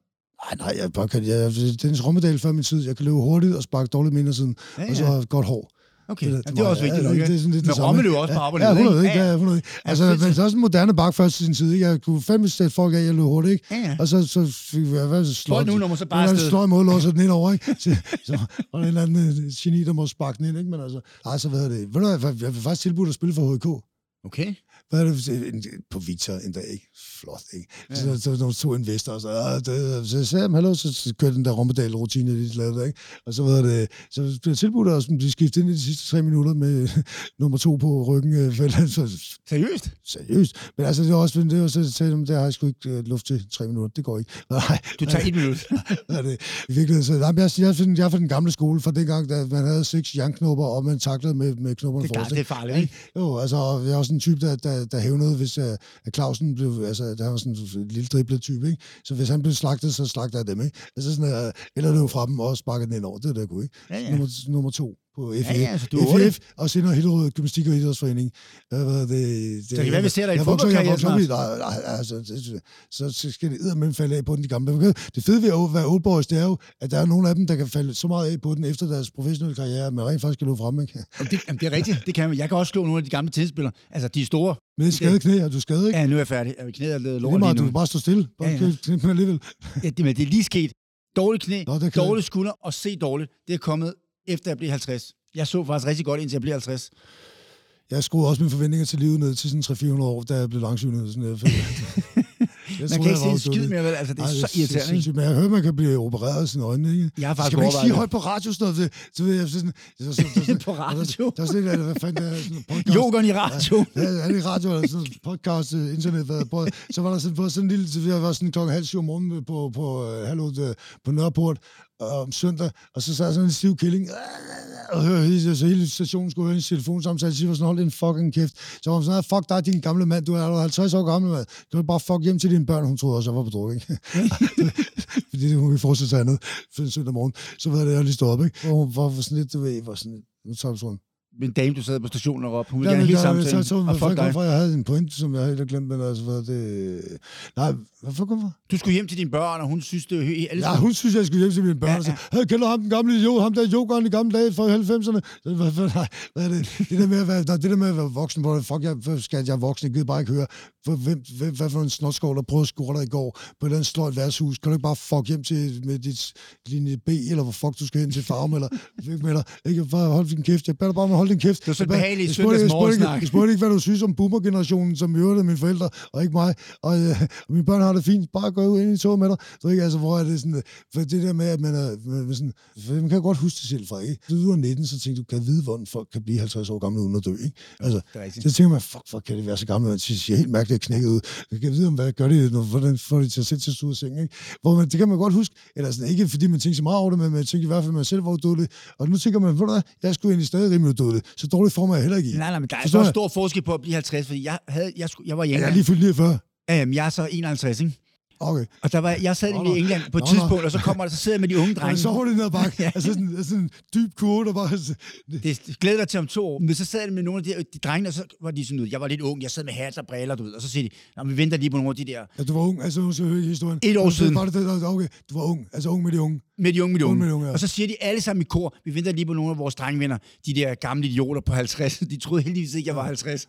Nej, nej, jeg bare kan, jeg, Dennis Rommedal før min tid, jeg kan løbe hurtigt og sparke dårligt mindre siden, ja, ja. og så har godt hår. Okay, det, det, det er også vigtigt nok, ja, det er sådan lidt Men Rommel er jo også på arbejde. Ja, 100, ikke? Ja, 100. Altså, men det er også en moderne bak først til sin tid, ikke? Jeg kunne fandme sætte folk af, jeg løb hurtigt, ikke? Ja. Og så, så fik jeg, hvad så slår nu, når man så bare afsted. Slår i mål, så den ind over, ikke? Så, så var der en eller anden øh, geni, der må sparke den ind, ikke? Men altså, ej, så hvad er det? Ved du hvad, jeg vil faktisk tilbudt at spille for HK. Okay hvad er det, på Victor endda ikke, flot, ikke? Ja. Så, så, så to investorer, så, ah, det, så sagde jeg, hallo, så, så kørte den der Rommedal-rutine, de lavede, ikke? Og så, var det, så blev tilbudt os, de skiftede ind i de sidste tre minutter med nummer to på ryggen. Øh, så, seriøst? Seriøst. Men altså, det var også, det var så sagde det har jeg sgu ikke luft til tre minutter, det går ikke. Nej. Du tager et minut. er det, I virkeligheden, så, nej, jeg, jeg, jeg, jeg er fra den gamle skole, fra dengang, da man havde seks jernknopper, og man taklede med, med knopperne det, er, det er farligt, ikke? Jo, altså, jeg er også en type, der, der, der hævnede, hvis uh, Clausen blev, altså, der var sådan en lille driblet type, ikke? Så hvis han blev slagtet, så slagter jeg dem, ikke? Altså sådan, uh, eller løb fra dem og sparker den ind over, det der kunne, ikke? Ja, ja. Nummer, nummer to på FF, Ja, ja, altså, du er. FF og senere Hillerød Gymnastik og Idrætsforening. Hvad det, det, Så det kan være, vi ser dig i jeg jeg fodboldkarriere snart. nej, nej, altså, så så skal det eddermame falde af på den de gamle. Det fede ved at være old boys, det er jo, at der er nogle af dem, der kan falde så meget af på den efter deres professionelle karriere, man rent faktisk kan nå frem, ikke? Jamen, det, jamen, det er rigtigt. Det kan man. Jeg kan også slå nogle af de gamle tennisspillere. Altså, de er store. Med et skadet knæ, og du er skadet, ikke? Ja, nu er jeg færdig. Jeg knæet er er lort lige du nu. kan bare stå stille. Bare Ja, ja, knæ, men alligevel. Ja, det, men det er lige sket. Dårligt knæ, Nå, dårlige skulder og se dårligt. Det er kommet efter jeg blev 50. Jeg så faktisk rigtig godt, indtil jeg blev 50. Jeg skruede også mine forventninger til livet ned til sådan 300-400 år, da jeg blev langsynet. Sådan, jeg, jeg Man troede, kan ikke se en skid mere, vel? Altså, det er Ej, så irriterende, ikke? sindssygt. Men jeg hører, man kan blive opereret af sine øjne, ikke? Jeg har faktisk Skal man ikke sige højt på radio sådan noget? Så ved jeg sådan... Så, så, så, sådan På radio? Der er sådan lidt, hvad fanden er, sådan en podcast. Yoghurt i radio. Ja, er det i radio eller sådan en podcast, øh, internet, hvad, på, så var der sådan, på sådan en lille, så jeg var sådan klokken halv syv om morgenen på, på, uh, hallo, øh, på Nørreport øh, om søndag, og så sad sådan en stiv killing, og hørte så hele stationen skulle høre en telefonsamtale, så var sådan, hold din fucking kæft. Så var hun sådan, fuck dig, din gamle mand, du er 50 år gammel, mand. Du kan bare fuck hjem til dine børn. Hun troede også, jeg var på druk, ikke? Fordi det, hun ville fortsætte sig andet for en søndag morgen. Så var det, jeg lige stod op, ikke? Og hun var sådan lidt, du ved, var sådan nu tager vi sådan. Min dame, du sad på stationen og råbte, hun ville Ja, der, samtalen. så, så, Og fuck dig. for, jeg havde en point, som jeg helt glemt, men altså, hvad det... Nej, hvad for? Du skulle hjem til dine børn, og hun synes, det er helt... Ja, hun synes, jeg skulle hjem til mine børn, Ja, ja, så, hey, kender du ham den gamle idiot, ham der yogeren i gamle dage fra 90'erne? Så, hvad, hvad, nej, hvad er det? Det der med at være, det der med at være voksen, hvor fuck, jeg, skal jeg er voksen, jeg gider bare ikke høre, for, hvem, hvem, hvad for en snotskål, der prøvede at score dig i går på et eller andet værtshus. Kan du ikke bare fuck hjem til med dit linje B, eller hvor fuck du skal hen til farm, eller med dig. Ikke bare hold din kæft. Jeg beder bare om at holde din kæft. Det var så Jeg behageligt jeg spurgte- jeg spurgte ikke- morgensnak. Jeg spurgte ikke, hvad du synes om boomer-generationen, som i øvrigt mine forældre, og ikke mig. Og, øh, og mine børn har det fint. Bare gå ud ind i toget med dig. Så ikke, altså, hvor er det sådan, for det der med, at man er, man, sådan, man kan godt huske det selv fra, ikke? Du var 19, så tænkte du, kan vide, hvordan folk kan blive 50 år gamle uden at dø, ikke? Altså, det så tænker man, fuck, hvor kan det være så gammel? Man siger helt mærkeligt at knække ud. Jeg kan vide, om hvad gør det, når, hvordan får de til at sætte sig ud af sengen, ikke? Hvor man, det kan man godt huske, eller sådan, ikke fordi man tænker så meget over det, men man tænker i hvert fald, man selv var udødelig. Og nu tænker man, du hvad, jeg skulle egentlig stadig rimelig udødelig. Så dårligt får man heller ikke i. Nej, nej, men der er så jeg? stor forskel på at blive 50, fordi jeg, havde, jeg, skulle, jeg var i Ja, jeg er lige fyldt 49. Ja, jamen, jeg er så 51, ikke? Okay. Og der var, jeg sad nemlig i. England på et Nå, nå. tidspunkt, og så kommer der, så sidder jeg med de unge drenge. så hurtigt ned ad bakke. Ja. Altså sådan, sådan en dyb kurve, der bare... Det glæder dig til om to år. Men så sad jeg med nogle af de, de drenge, og så var de sådan ud. Jeg var lidt ung, jeg sad med hat og briller, du ved. Og så siger de, Nå, vi venter lige på nogle af de der Ja, du var ung. Altså, nu skal jeg høre historien. Et år Det siden. Var det, det, okay, du var ung. Altså ung med de unge. Med de unge, med de Unge med de unge, ja. Og så siger de alle sammen i kor, vi venter lige på nogle af vores drengvenner, de der gamle idioter på 50. De troede heldigvis ikke, jeg var 50.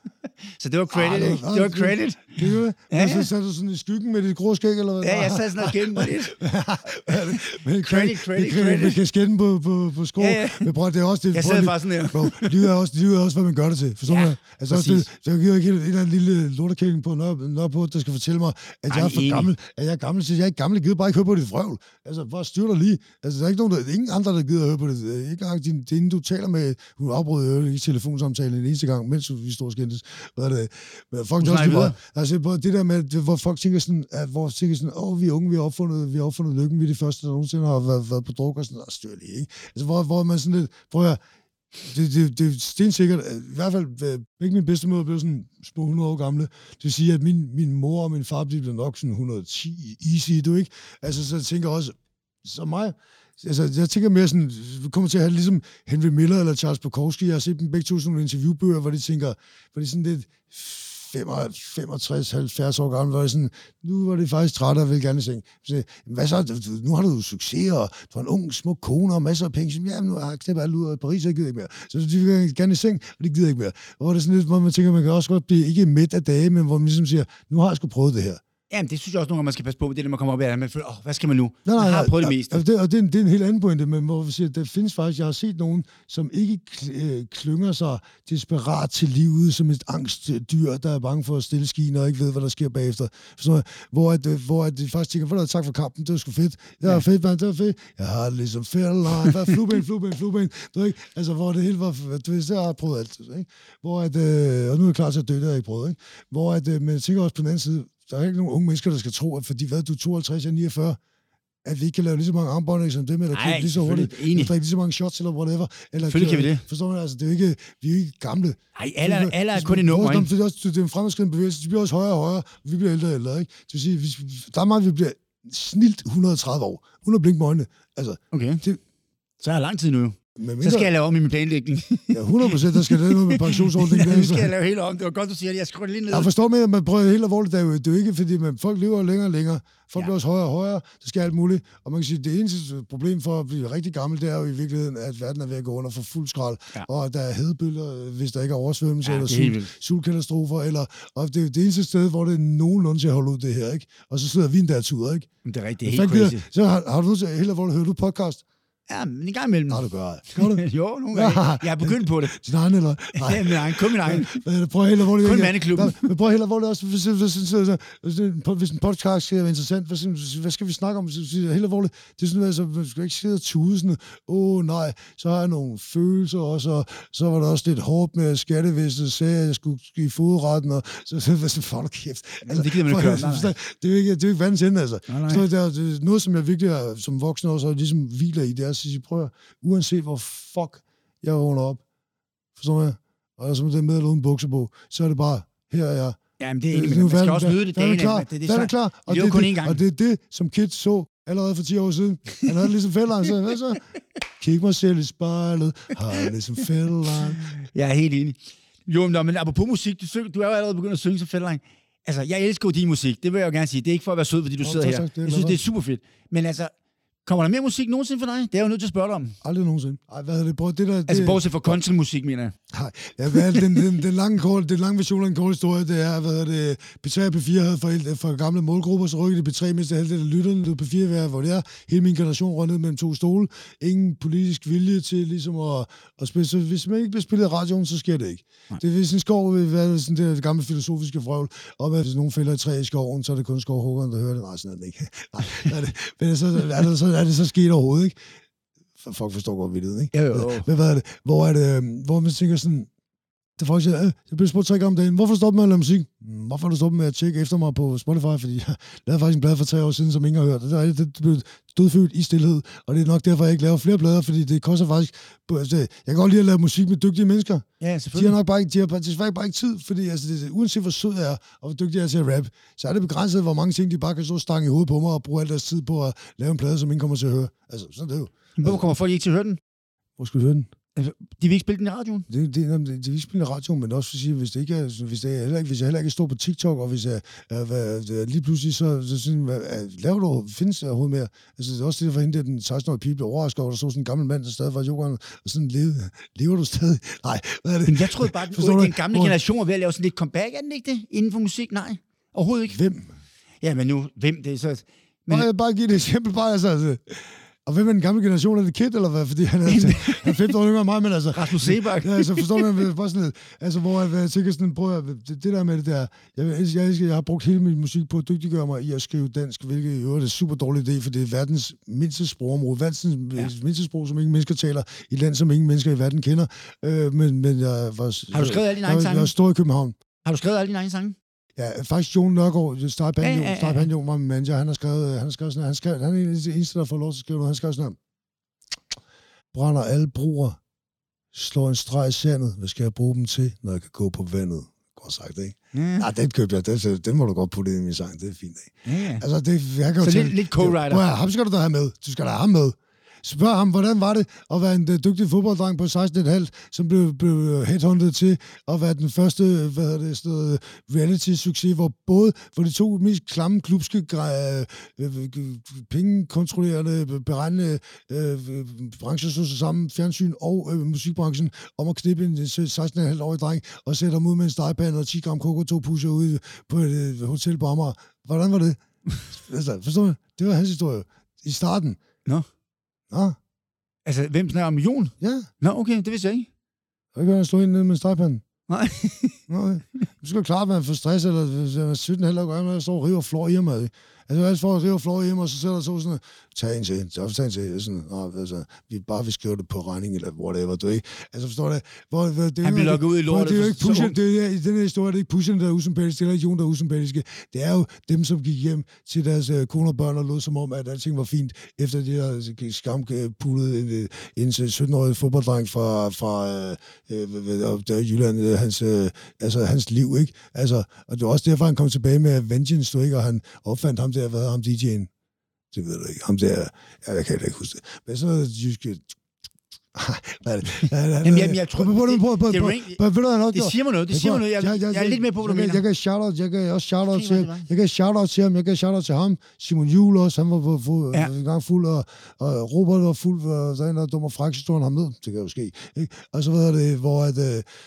så det var credit, Ah, det var- Det var credit. Det det. Ja, Ja, ja. Så sad du sådan i skyggen med dit grå skæg, eller hvad? Ja, jeg sad sådan og kendte mig lidt. Men, Credit, credit, credit. Med kasketten på, på, på sko. Ja, ja. Men prøv, det er også det. Jeg sad bare sådan her. Bro, livet er også, livet er også, hvad man gør det til. Forstår Ja, du? Altså, også det, så jeg giver ikke en eller anden lille lortekælling på Nør, Nørreport, der skal fortælle mig, at jeg er for gammel. At jeg er gammel, så jeg er ikke gammel. Gider bare ikke høre på dit frøvl. Altså, bare styr dig lige. Altså, der er ikke nogen, der, ingen andre, der gider høre på det. Ikke engang din, din, du taler med, hun afbrød jo ikke telefonsamtalen en eneste gang, mens vi stod og skændtes. Hvad er det? Men er også videre. meget. Altså, på det der med, det- hvor folk tænker sådan, at hvor folk tænker sådan, åh, vi er unge, vi har opfundet, vi har opfundet lykken, vi er de første, der nogensinde har været, været på druk og sådan noget. Styr lige, ikke? Altså, hvor, hvor man sådan lidt, prøv at høre, det, det, det er stensikkert, at i hvert fald øh, begge mine bedstemødre blev sådan små 100 år gamle. Det vil sige, at min, min mor og min far de blev nok sådan 110 easy, du ikke? Altså, så jeg tænker også, så mig, altså, jeg tænker mere sådan, vi kommer til at have ligesom Henry Miller eller Charles Bukowski. Jeg har set dem begge to sådan nogle interviewbøger, hvor de tænker, hvor de sådan lidt 65-70 år gammel, hvor sådan, nu var det faktisk træt og vil gerne i seng. Så, hvad så? Nu har du succes, og du har en ung, smuk kone og masser af penge. Så, ja, nu har jeg knæppet alt ud af Paris, og jeg gider ikke mere. Så de vil gerne i seng, og det gider ikke mere. Og hvor det er sådan lidt, hvor man tænker, man kan også godt blive ikke midt af dage, men hvor man ligesom siger, nu har jeg sgu prøvet det her. Jamen, det synes jeg også nogle gange, man skal passe på med det, når man kommer op af, man føler, åh, hvad skal man nu? Nej, nej, man har nej, prøvet det ja, meste. Og det, og det, er en, det er en helt anden pointe, men hvor vi siger, der findes faktisk, jeg har set nogen, som ikke øh, klynger sig desperat til livet som et angstdyr, der er bange for at stille skien og ikke ved, hvad der sker bagefter. Jeg? Hvor, at, øh, hvor at de faktisk tænker, "Ved du hvad, tak for kampen, det var sgu fedt. Det var Ja. fedt, man, det var fedt. Jeg har det ligesom fedt, hvad flueben, flueben, flueben. Du ikke? Altså, hvor det hele var, du ved, så har jeg prøvet alt. Ikke? Hvor at, øh, og nu er jeg klar til at dø, det har jeg ikke prøvet. Ikke? Hvor at, øh, men jeg tænker også på den anden side, der er ikke nogen unge mennesker, der skal tro, at fordi hvad, du er 52, jeg er 49, at vi ikke kan lave lige så mange armbånd, som det med, at Nej, lige så hurtigt. Enig. drikke lige så mange shots eller whatever. Eller Selvfølgelig kan vi det. Forstår man, altså, det er jo ikke, vi er jo ikke gamle. Ej, alle, er- alle er kun i nummer, ikke? Det er, også, det er en fremadskridende bevægelse, de bliver også højere og højere, vi bliver ældre og ældre, ikke? Det vil sige, hvis, der er meget, vi bliver snilt 130 år, uden at blinke med øjnene. Altså, Okay. Det- Så har jeg lang tid nu. Med Så mindre, skal jeg lave om i min planlægning. ja, 100 procent, der skal det noget med pensionsordningen. ja, nu skal jeg lave helt om. Det var godt, du siger det. Jeg skriver det lige ned. Jeg forstår med, at man prøver helt alvorligt. Det er jo, det er jo ikke, fordi man, folk lever længere og længere. Folk Ja. bliver også højere og højere. Der skal alt muligt. Og man kan sige, at det eneste problem for at blive rigtig gammel, det er jo i virkeligheden, at verden er ved at gå under for fuld skrald. Ja. Og der er hedebølger, hvis der ikke er oversvømmelse Ja, eller det er vildt. sultkatastrofer. Eller, og det er jo det eneste sted, hvor det er nogenlunde til at holde ud det her. Ikke? Og så sidder vi en der tur, ikke? Men Det er rigtigt. Det helt det crazy. Så har, har du helt alvorligt hørt du podcast? Ja, men en gang imellem. Nej, du gør ej. Gør du? jo, nogle gange. Jeg er begyndt på det. Din egen, eller? Ja, min egen. Kun min egen. Det? Prøv helt alvorligt. Kun ikke? mandeklubben. Der- Men prøv helt alvorligt også, hvis, hvis, hvis, hvis, en podcast skal være interessant, hvad, hvad skal vi snakke om? Jeg Helt alvorligt, det er sådan, altså, man skal ikke sidde og tude sådan, åh oh, nej, så har jeg nogle følelser også, og så var der også lidt hårdt med skattevæsenet, sagde, at jeg skulle i fodretten, og så, så, så, så du kæft. Altså, det gider man ikke høre. Nej, nej. Det er jo ikke, det er jo ikke vandens ende, altså. Nej, nej. Så det, er, det noget, som jeg virkelig som voksen også ligesom hviler i, det er at sige, prøv at, uanset hvor fuck jeg vågner op, forstår jeg, og jeg er som det med eller uden bukser på, så er det bare, her er jeg. Jamen, det er Nu men man skal også nyde det dagen. er klar, efter. Det, det er klar, og lever det, kun det, gang. og det er det, som Kid så allerede for 10 år siden. Han havde ligesom fælderen, så hvad så? Kig mig selv i spejlet, har jeg ligesom fælderen. Jeg er helt enig. Jo, men, men apropos musik, du, du er jo allerede begyndt at synge som fældering. Altså, jeg elsker jo din musik, det vil jeg jo gerne sige. Det er ikke for at være sød, fordi du Nå, sidder tak, her. det jeg synes, det er super fedt. Men altså, kommer der mere musik nogensinde for dig? Det er jeg jo nødt til at spørge dig om. Aldrig nogensinde. Ej, hvad er det? Prøv, det der, det, Altså, bortset fra countrymusik, mener jeg. Nej, ja, hvad er det, den, den, den, lange, kort, den lange version af en kort historie, det er, hvad er det, P3 og P4 havde for, for gamle målgrupper, så rykkede de P3 mindst halvdelen af lytterne, det P4 være, hvor det er. Hele min generation røg ned mellem to stole. Ingen politisk vilje til ligesom at, at spille. Så hvis man ikke bliver spillet i radioen, så sker det ikke. Nej. Det er hvis en skov vil være sådan det, gamle filosofiske vrøvl, om at hvis nogen fælder et træ i skoven, så er det kun skovhuggeren, der hører det. Nej, sådan er det ikke. Nej, er det, men så, er det, så, er det så sket overhovedet, ikke? Folk forstår godt vildt, ikke? Jo, jo, jo. Men hvad er det? Hvor er det, øhm, hvor man tænker sådan, det er siger, øh, jeg bliver spurgt tre gange om dagen, hvorfor stopper med at lave musik? "Mm, Hvorfor du stoppet med at tjekke efter mig på Spotify? Fordi jeg lavede faktisk en plade for tre år siden, som ingen har hørt. Det, er, det, blev dødfødt i stillhed, og det er nok derfor, jeg ikke laver flere plader, fordi det koster faktisk... altså, Jeg kan godt lide at lave musik med dygtige mennesker. Ja, De har selvfølgelig. nok bare ikke, de har desværre bare ikke tid, fordi altså, det, uanset hvor sød jeg er, og hvor dygtig jeg er til at rap, så er det begrænset, hvor mange ting, de bare kan stå og stange i hovedet på mig og bruge al deres tid på at lave en plade, som ingen kommer til at høre. Altså, sådan er det jo. Hvorfor kommer folk ikke til at høre den? Hvor skal du høre den? De vil ikke spille den i radioen. Det, det, det, det, det vi spiller radio, men også for at sige, hvis det ikke er, hvis, det er heller ikke, hvis jeg heller ikke står på TikTok, og hvis jeg, er, hvad, lige pludselig så, så sådan, hvad, er- laver du, findes der overhovedet mere? Altså, det er også det, for hende, den 16-årige pige blev overrasket over, der så sådan en gammel mand, der stadig var i jorden, og sådan, lever, lever du stadig? Nej, hvad er det? Men jeg troede bare, at den ikke? gamle Hvor- generation var ved at lave sådan lidt comeback, er den ikke det? Inden for musik? Nej, overhovedet ikke. Hvem? Ja, men nu, hvem det er så... Men... Men, Bare, bare give et eksempel, bare altså, altså. Og hvem er den gamle generation? Er det Kid, eller hvad? Fordi han er, han er 15 år yngre end mig, men altså... Rasmus Sebak. Ja, altså forstår man men bare sådan lidt, altså hvor jeg, jeg tænker sådan, prøv at, det, det der med det der, jeg, jeg, jeg, jeg har brugt hele min musik på at dygtiggøre mig i at skrive dansk, hvilket i øvrigt er en super dårlig idé, for det er verdens mindste sprogområde, verdens ja. mindste sprog, som ingen mennesker taler, i et land, som ingen mennesker i verden kender, øh, men, men jeg var... Har du skrevet alle dine jeg, egne jeg, sange? jeg var stor i København. Har du skrevet alle dine egne sange? Ja, faktisk Jon Nørgaard, Star Banjo, Ja, ja, ja, ja, ja, Star ja. Banjo var min manager, han har skrevet, han har skrevet sådan, han, skrev, han er en af de eneste, der får lov til at skrive noget, han skrev sådan brænder alle broer, slår en streg i sandet, hvad skal jeg bruge dem til, når jeg kan gå på vandet? Godt sagt, ikke? Ja, Nej, den købte jeg, den, den må du godt putte ind i min sang, det er fint, ikke? ja. Altså, det, jeg kan jo Så tælle- lidt- lidt co-writer. Høre, ham skal du da have med. Du skal da have ham med. Spørg ham, hvordan var det at være en øh, dygtig fodbolddreng på 16,5, som blev, blev headhunted til at være den første hvad hedder det, sådan noget reality-succes, hvor både for de to mest klamme klubske, øh, øh, pengekontrollerende, beregnende øh, øh, brancher så sig sammen, fjernsyn og øh, musikbranchen, om at knippe en 16,5-årig dreng og sætte ham ud med en stegepande og 10 gram koko to pusher ude på et øh, hotel på Amager. Hvordan var det? altså, forstår du? Det var hans historie. I starten. Nå. Nå, Altså, hvem snakker om Jon? ja. Nå, okay, det vidste jeg ikke. Jeg kan ikke slå ind ned med en stegpande. Nej. Nå, okay. Du skal klart, at man får stress, eller hvis man er 17 heller gør, at jeg står og river flår i mig. Altså, hvad for at rive flår hjem, og så sætter så sådan, tag en til, så tag en til, sådan, Nå, altså, vi bare vil skrive det på regning, eller whatever, du ikke? Altså, forstår du? Hvor, hvor, det, Han bliver lukket ud i lortet. Det er jo ikke pushen, det er, i den her historie, det er ikke pushen, der er usympatiske, det er ikke Jon, der er usympatiske. Det er jo dem, som gik hjem til deres uh, kone og børn og lod som om, at alting var fint, efter de har skampulet en, en 17-årig fodbolddreng fra, fra uh, uh, der Jylland, uh, hans, uh, altså, hans liv, ikke? Altså, og det var også derfor, han kom tilbage med Vengeance, du ikke? Og han opfandt ham der, hvad ham DJ'en? Det ved du ikke. Ham der, ja, jeg kan ikke huske det. Men så jyske hvad er det? Jamen, jamen, jeg tror, det, det, det siger mig noget, det siger mig noget. Jeg, jeg, jeg er lidt med på, hvad du mener. Jeg kan shout jeg kan også shout til, jeg kan shout til ham, jeg kan shout til ham. Simon Juhl også, han var ja. en gang fuld, og, og Robert var fuld, og så en der dummer så ham ned. Det kan jo ske. Ikke? Og så var det, hvor at,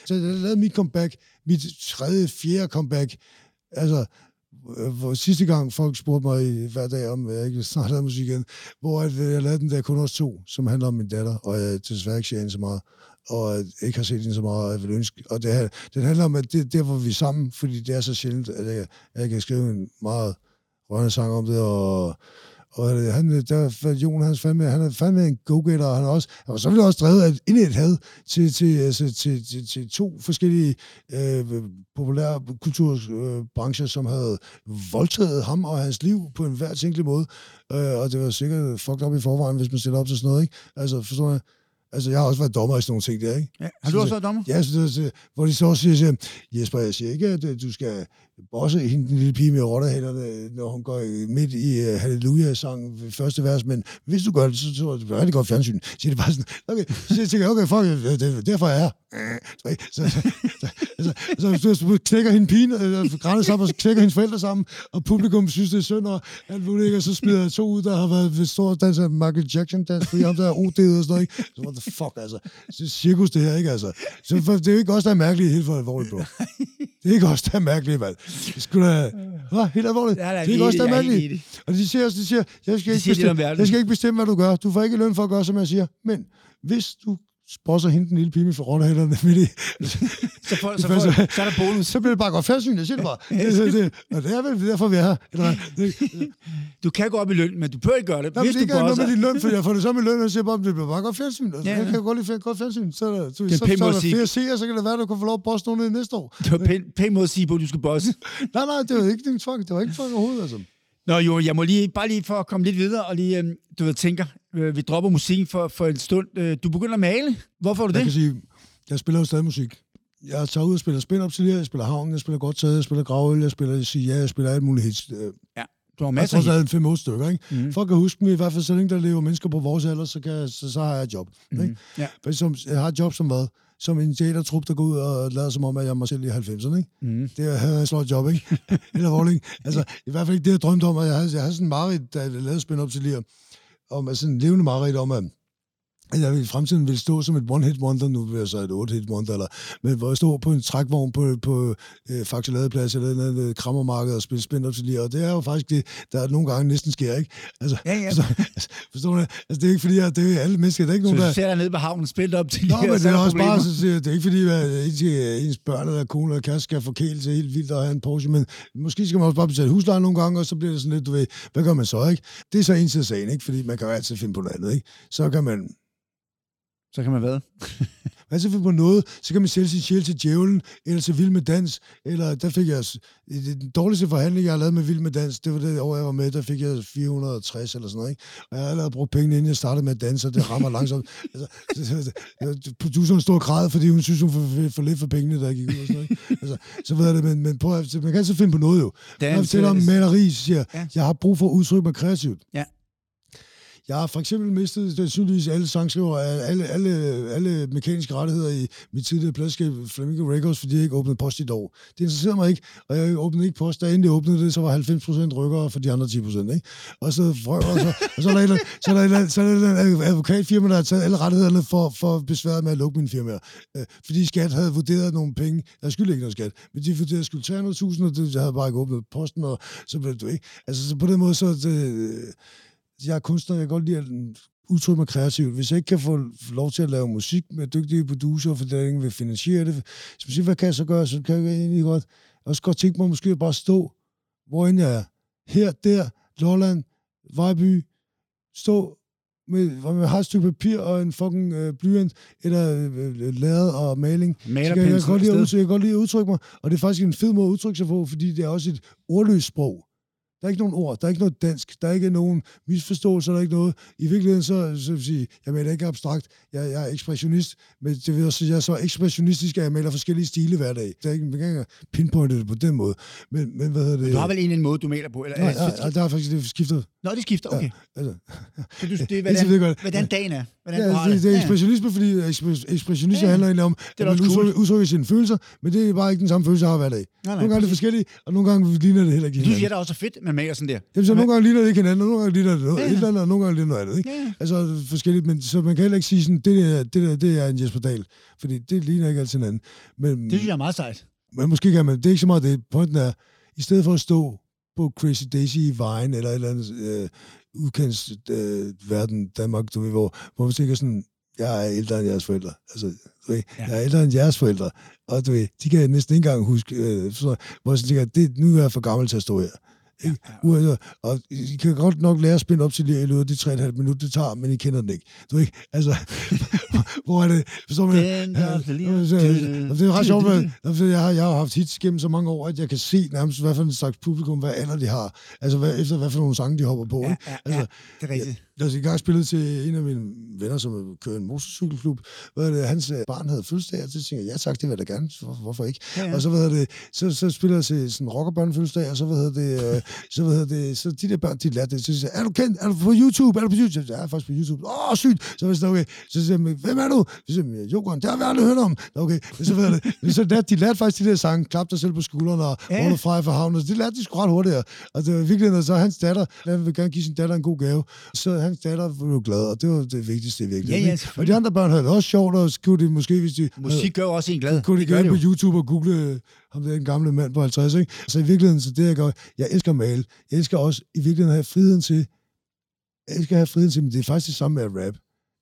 så jeg lavede mit comeback, mit tredje, fjerde comeback, altså, Øh, hvor sidste gang folk spurgte mig hver dag om, at jeg ikke snart lavede musik igen, hvor øh, jeg lavede den der kun også to, som handler om min datter, og jeg desværre ikke ser så meget, og ikke har set hende så meget, og jeg vil ønske. Og det, den handler om, at det der, hvor vi er sammen, fordi det er så sjældent, at jeg, jeg kan skrive en meget rørende sang om det, og og øh, han, øh, der, Jon, han, fandme, han er fandme en go-getter, og han er også, og så vil det også drevet af et had til, til, altså, til, til, til to forskellige øh, populære kulturbrancher, som havde voldtaget ham og hans liv på en hver tænkelig måde. Øh, og det var sikkert fucked op i forvejen, hvis man stiller op til sådan noget, ikke? Altså, forstår jeg? Altså, jeg har også været dommer i sådan nogle ting der, ikke? Ja. Har du så, også været dommer? Ja, så, så, hvor de så også siger, siger, Jesper, jeg siger ikke, at øh, du skal bosse hende, den lille pige med rottehælderne, når hun går midt i uh, halleluja-sang første vers, men hvis du gør det, så tror jeg, det bliver rigtig godt fjernsyn. Så det bare sådan, okay, så jeg tænker, okay, fuck, det, derfor er jeg så, så, så, så, så, så knækker hende pigen, øh, grænder sammen, og så knækker hendes forældre sammen, og publikum synes, det er synd, og alt muligt, og så smider jeg to ud, der har været ved stor dans af Michael Jackson dans, fordi ham der er OD og sådan noget, ikke? Så fuck, altså. Cirkus, det her, ikke, altså. Så for, det er jo ikke også, der er mærkeligt helt for alvorligt, bro. Det er ikke også, der er mærkeligt, mand. Det skulle da... Hva? Helt alvorligt. Det er ikke også, der er mærkeligt. Og de siger også, de siger, jeg skal, ikke bestemme, jeg skal ikke bestemme, hvad du gør. Du får ikke løn for at gøre, som jeg siger. Men hvis du sprosser hende den lille pige med for rottehælderne midt i. så, for, så, for, så, så, er der bonus. Så bliver det bare godt færdsyn, jeg siger det bare. det, det, det, og det er vel derfor, vi er her. Eller, det, du kan gå op i løn, men du bør ikke gøre det. Nej, hvis det ikke er noget med din løn, for jeg får det samme i løn, og siger bare, det bliver bare godt færdsyn. Altså, ja, ja. Jeg kan godt lide godt færdsyn. Så, så, så, så, så, så er der flere seere, så kan det være, at du kan få lov at bosse nogle næste år. Det var pæn, pæn måde at sige på, at du skal bosse. nej, nej, det var ikke din tvang. Det var ikke tvang overhovedet, altså. Nå jo, jeg må lige, bare lige for at komme lidt videre, og lige, øh, du ved, tænker, vi dropper musikken for, for en stund. Øh, du begynder at male. Hvorfor er du det? Jeg kan sige, jeg spiller jo stadig musik. Jeg tager ud og spiller spin-up til jeg spiller havn, jeg spiller godt taget, jeg spiller gravøl, jeg spiller sige ja, jeg spiller alt muligt hits. Øh, ja, du har masser af Jeg har en fem stykker, ikke? Mm. Folk kan huske mig, i hvert fald så længe der lever mennesker på vores alder, så, kan, så, så har jeg et job. Mm. Ikke? Ja. For som, jeg har et job som hvad? som en teatertrup, der går ud og lader som om, at jeg er mig selv i 90'erne. Ikke? Mm. Det er et slået job, ikke? Eller hvor, Altså, i hvert fald ikke det, jeg drømte om. At jeg havde, jeg havde sådan mareridt, da jeg lavede spin op til lige am um, es sind Leonmar am. Jeg i fremtiden vil stå som et one-hit wonder, nu vil jeg så et otte-hit wonder, eller, men hvor jeg står på en trækvogn på, på øh, Faxe Ladeplads eller et eller krammermarked og spille spændt op til og det er jo faktisk det, der nogle gange næsten sker, ikke? Altså, ja, ja. Forstår, altså, forstår du? Altså, det er ikke fordi, at det er alle mennesker, der er ikke nogen, der... Så du ser ned på havnen spændt op til Nå, men det er også problemer. bare, så siger, det er ikke fordi, at ens børn eller kone eller kæreste skal forkæle sig helt vildt og have en Porsche, men måske skal man også bare betale husleje nogle gange, og så bliver det sådan lidt, du ved, hvad gør man så, ikke? Det er så en til sagen, ikke? Fordi man kan jo altid finde på noget andet, ikke? Så kan man så kan man hvad? Hvad så på noget? Så kan man sælge sin sjæl til djævlen, eller til Vild med Dans, eller der fik jeg... Den dårligste forhandling, jeg har lavet med Vild med Dans, det var det år, jeg var med, der fik jeg 460 eller sådan noget, ikke? Og jeg har allerede brugt pengene, inden jeg startede med at danse, og det rammer langsomt. altså, produceren stod og græd, fordi hun synes, hun får for lidt for pengene, der gik ud og sådan noget, ikke? Altså, så ved jeg det, men, men prøv at, man kan altid finde på noget jo. Dans, jeg fortæller om maleri, siger ja. jeg har brug for at udtrykke mig kreativt. Ja. Jeg har for eksempel mistet, det synes alle sangskriver, alle, alle, alle mekaniske rettigheder i mit tidligere pladskab Flamingo Records, fordi jeg ikke åbnede post i dag. Det interesserer mig ikke, og jeg åbnede ikke post. Da jeg endelig åbnede det, så var 90 procent rykkere for de andre 10 procent. Ikke? Og så, og så, og så er der et, så er der et, så er der et advokatfirma, der har taget alle rettighederne for, for besværet med at lukke mine firmaer. Øh, fordi skat havde vurderet nogle penge. Jeg skulle ikke noget skat, men de vurderede, at jeg skulle tage noget tusind, og det, jeg havde bare ikke åbnet posten, og så blev det ikke. Altså, så på den måde, så det, jeg er kunstner, jeg kan godt lide at udtrykke mig kreativt. Hvis jeg ikke kan få lov til at lave musik med dygtige producer, for der ingen vil finansiere det, så siger, hvad kan jeg så gøre? Så kan jeg egentlig godt også godt tænke mig måske bare stå, hvor end jeg er. Her, der, Lolland, Vejby, stå med, hvor man har et stykke papir og en fucking øh, blyant, eller øh, øh lærred og maling. Så jeg, jeg, kan godt lide at udtrykke, jeg kan godt lide at udtrykke mig, og det er faktisk en fed måde at udtrykke sig på, fordi det er også et ordløst sprog. Der er ikke nogen ord, der er ikke noget dansk, der er ikke nogen misforståelser, der er ikke noget. I virkeligheden så, så vil sige, jeg mener ikke abstrakt, jeg, jeg er ekspressionist, men det vil også, jeg er så ekspressionistisk, at jeg maler forskellige stile hver dag. Der er ikke, man kan ikke pinpointe det på den måde. Men, men hvad hedder det? Du har vel en, en måde, du maler på? Eller, nej, nej, nej, der er faktisk det skiftet. Nå, det skifter, okay. Ja, altså. så du, det er, hvordan, hvordan, hvordan dagen er? Hvordan ja, det, det, er ekspressionisme, fordi ekspressionisme ja, handler egentlig om, at man cool. udtrykker sine følelser, men det er bare ikke den samme følelse, jeg har hver dag. Nej, nej, nogle gange er det forskellige, og nogle gange ligner det heller ikke Du siger, det er også fedt, man maler sådan der. Jamen, så nogle gange ligner det ikke hinanden, og nogle gange ligner det noget ja, et eller andet, og nogle gange ligner noget andet. Ikke? Ja. Altså forskelligt, men så man kan heller ikke sige sådan, det der, det der, det er en Jesper Dahl, fordi det ligner ikke altid hinanden. Men, det synes jeg er meget sejt. Men måske kan man, det er ikke så meget det. Pointen er, i stedet for at stå på Crazy Daisy i vejen, eller et eller andet øh, udkants øh, verden, Danmark, du ved, hvor, hvor man tænker sådan, jeg er ældre end jeres forældre. Altså, du ved, ja. jeg er ældre end jeres forældre. Og du ved, de kan næsten ikke engang huske, øh, så, hvor jeg tænker, det, nu er jeg for gammel til at stå her. Ja, ja. Og I kan godt nok lære at spænde op til det i løbet af de 3,5 minutter, det tager, men I kender den ikke. Du ikke? Altså, hvor er det? Forstår man? Ja, det er ret sjovt, at jeg har, jeg har haft hits gennem så mange år, at jeg kan se nærmest, hvad for en slags publikum, hvad alder de har. Altså, hvad, efter hvad for nogle sange, de hopper på. Ja, ja, altså, ja, det er rigtigt. Jeg, jeg gang spillet til en af mine venner, som kører en motorcykelklub. Hvad det, hans øh, barn havde fødselsdag, og så tænkte jeg, ja tak, det vil jeg da gerne. Hvorfor ikke? Ja, ja. Og så, hvad det, så, så spiller jeg til sådan en rockerbørn fødselsdag, og så, hvad det, øh, så, hvad det, så de der børn, de lærte det. Så siger er du kendt? Er du på YouTube? Er du på YouTube? Jeg er faktisk på YouTube. Åh, oh, sygt! Så hvis okay. Så siger jeg, hvem er du? Så siger jeg, Jokeren, det har vi aldrig hørt om. Okay, så ved det. Så lærte, de lærte faktisk de der sange, klap dig selv på skuldrene og ja. Råd fra for havnen. Så de lærte de sgu ret hurtigt. Og det var virkelig, så hans datter, han vil gerne give sin datter en god gave. Så hans datter var jo glad, og det var det vigtigste virkelig. Ja, ja, og de andre børn havde det også sjovt, og kunne de måske, hvis de... Musik gør også en glad. Kunne de gå på YouTube og google ham der en gamle mand på 50, ikke? Så i virkeligheden, så det jeg gør, jeg elsker at male. Jeg elsker også i virkeligheden at have friheden til, jeg elsker at have friheden til, men det er faktisk det samme med at rap.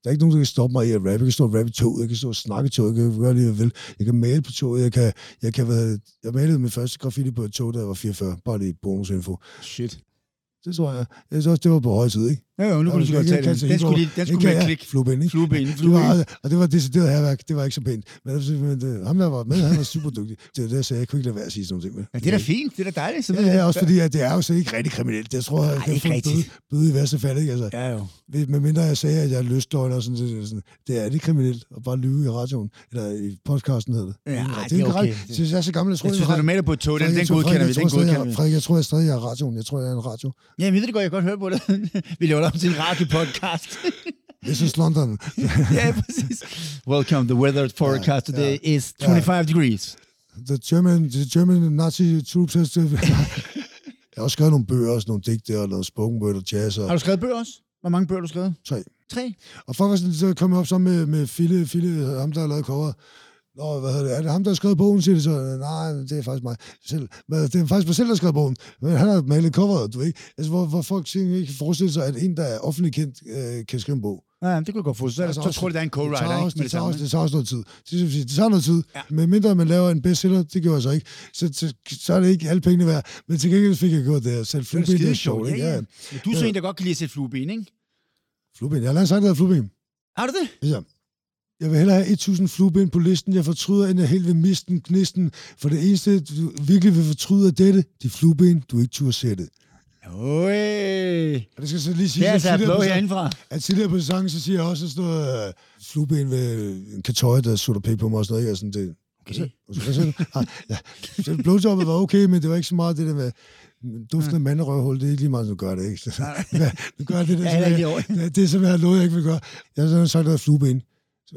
Der er ikke nogen, der kan stoppe mig i at rappe. Jeg kan stå og rappe i toget, jeg kan stå og snakke i toget, jeg kan gøre det, jeg vil. Jeg kan male på toget, jeg kan, jeg kan hvad, jeg malede min første graffiti på et tog, da jeg var 44. Bare lige bonusinfo. Shit. Det tror jeg. Jeg synes også, det var på høj tid, ikke? Ja, jo, nu kunne du så godt tage den. Den skulle, den skulle med klik. Flueben, ikke? Flueben, flueben. Det var, og det var decideret herværk. Det var ikke så pænt. Men, men det, ham, der var med, han var super dygtig. Det var det, jeg sagde. Jeg kunne ikke lade være at sige sådan noget. Ja, det er da fint. Det er da dejligt. Så ja, ja, også fordi, at det er jo så ikke rigtig kriminelt. Det tror jeg, jeg kan få bøde, bøde i værste fald, ikke? Altså, ja, jo. Med mindre jeg sagde, at jeg er lystløgn og sådan, det, sådan, det er ikke kriminelt at bare lyve i radioen. Eller i podcasten hedder det. Ja, det er okay. Det, jeg er så gammel, jeg tror, jeg, jeg, jeg, jeg, på et tog, den, den godkender vi. Den godkender vi. Frederik, jeg tror, jeg stadig er radioen. Jeg tror, jeg er en radio. Ja, jeg ved det godt, jeg godt høre på det. op til en radiopodcast. This is London. yeah, precis. Welcome. The weather forecast yeah, today yeah, is 25 yeah. degrees. The German, the German Nazi troops has... jeg har også skrevet nogle bøger, også nogle digte og noget spoken word og jazz. Og... Har du skrevet bøger også? Hvor mange bøger har du skrevet? Tre. Tre? Og faktisk så kom jeg op sammen med, med Fille, Fille, ham der har lavet cover. Nå, hvad hedder det? Er det ham, der har skrevet bogen, siger det så? Nej, det er faktisk mig selv. Men det er faktisk mig selv, der har skrevet bogen. Men han har malet coveret, du ikke? Altså, hvor, hvor folk ikke kan forestille sig, at en, der er offentlig kendt, øh, kan skrive en bog. Ja, det kunne jeg godt få. Så, altså, så tror jeg, det er en co-writer, ikke? det, tager også, det tager også noget tid. Det, det tager noget tid. Ja. Men mindre man laver en bestseller, det gjorde jeg så ikke. Så, så, så er det ikke alle pengene værd. Men til gengæld fik jeg gjort det her. Selv flueben, det er sjovt. Ja, ja. ja. Du er så en, der godt kan lide at sætte flueben, ikke? Flueben. Jeg har langt sagt, der flueben. Har du det? Ja. Jeg vil hellere have 1000 flueben på listen. Jeg fortryder, end jeg helt vil miste den knisten. For det eneste, du virkelig vil fortryde af dette, de flueben, du ikke turde sætte. Oj. Og det skal så lige sige, det er altså blå herindefra. At tidligere på sangen, så siger jeg også sådan noget uh, flueben ved en katøj, der sutter pæk på mig og sådan noget. Og sådan, det, okay. Hvad siger du? Ah, ja. Så blowjobbet var okay, men det var ikke så meget det der med duftende mm. manderøvhul, det er ikke lige meget, du gør det, ikke? du gør det, det, som jeg, det, som jeg har lovet, jeg ikke vil gøre. Jeg har sagt, at flueben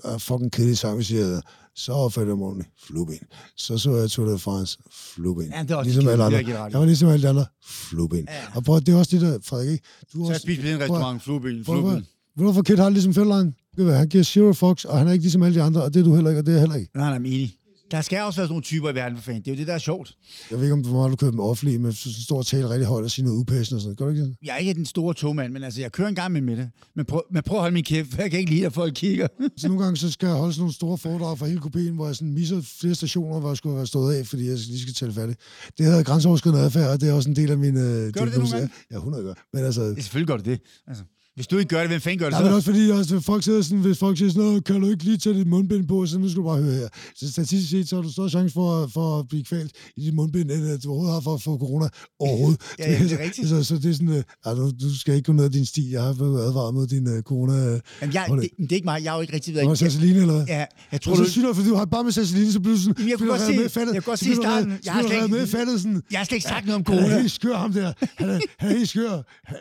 uh, fucking kedelig sang, hvis jeg så opfattede jeg morgen, flueben. Så så jeg Tour de France, flueben. Ja, det er også ligesom alle andre. Jeg var ligesom alle andre, flueben. Ja. Og prøv, det er også det der, Frederik, ikke? Du så jeg spiste på en restaurant, flueben, flueben. Ved du, for har ligesom Fældlein? Han giver zero fox, og han er ikke ligesom alle de andre, og det er du heller ikke, og det er heller ikke. Nej, nej, enig. Der skal også være sådan nogle typer i verden, for fanden. Det er jo det, der er sjovt. Jeg ved ikke, om hvor meget du kører med offentlige, men så står og taler rigtig højt og siger noget upassende og sådan noget. Gør du ikke det? Jeg er ikke den store togmand, men altså, jeg kører en gang med med det. Men prøv, men prøv at holde min kæft, for jeg kan ikke lide, at folk kigger. Så nogle gange så skal jeg holde sådan nogle store foredrag for hele kopien, hvor jeg sådan misser flere stationer, hvor jeg skulle have stået af, fordi jeg lige skal tælle færdigt. Det hedder grænseoverskridende adfærd, og det er også en del af min... Øh, Gør du det nogle gange? Ja, 100 gør. Men altså, Ja, selvfølgelig gør du det. Altså, hvis du ikke gør det, hvem fanden gør det Nej, men så? også fordi, også, folk sidder sådan, hvis folk siger sådan noget, kan du ikke lige tage dit mundbind på, så nu skal du bare høre her. Så statistisk set, så har du større chance for, for at blive kvalt i dit mundbind, end at du overhovedet har for at få corona overhovedet. Ja, ja, det er rigtigt. Så, så det er sådan, øh, altså, du skal ikke gå ned ad din sti. Jeg har været advaret mod din uh, corona. Øh, Jamen, jeg, det, det, er ikke mig. Jeg har jo ikke rigtig været... Sasseline, eller hvad? Ja, jeg tror, Og så du... sygt nok, fordi du har bare med Sasseline, så bliver du sådan... Jamen, jeg kunne godt du se- jeg kunne godt se i du starten, jeg har du slet ikke- faldet, sådan... Jeg har slet ikke sagt noget om Han er corona. helt skør, ham der. Han er, han er helt skør.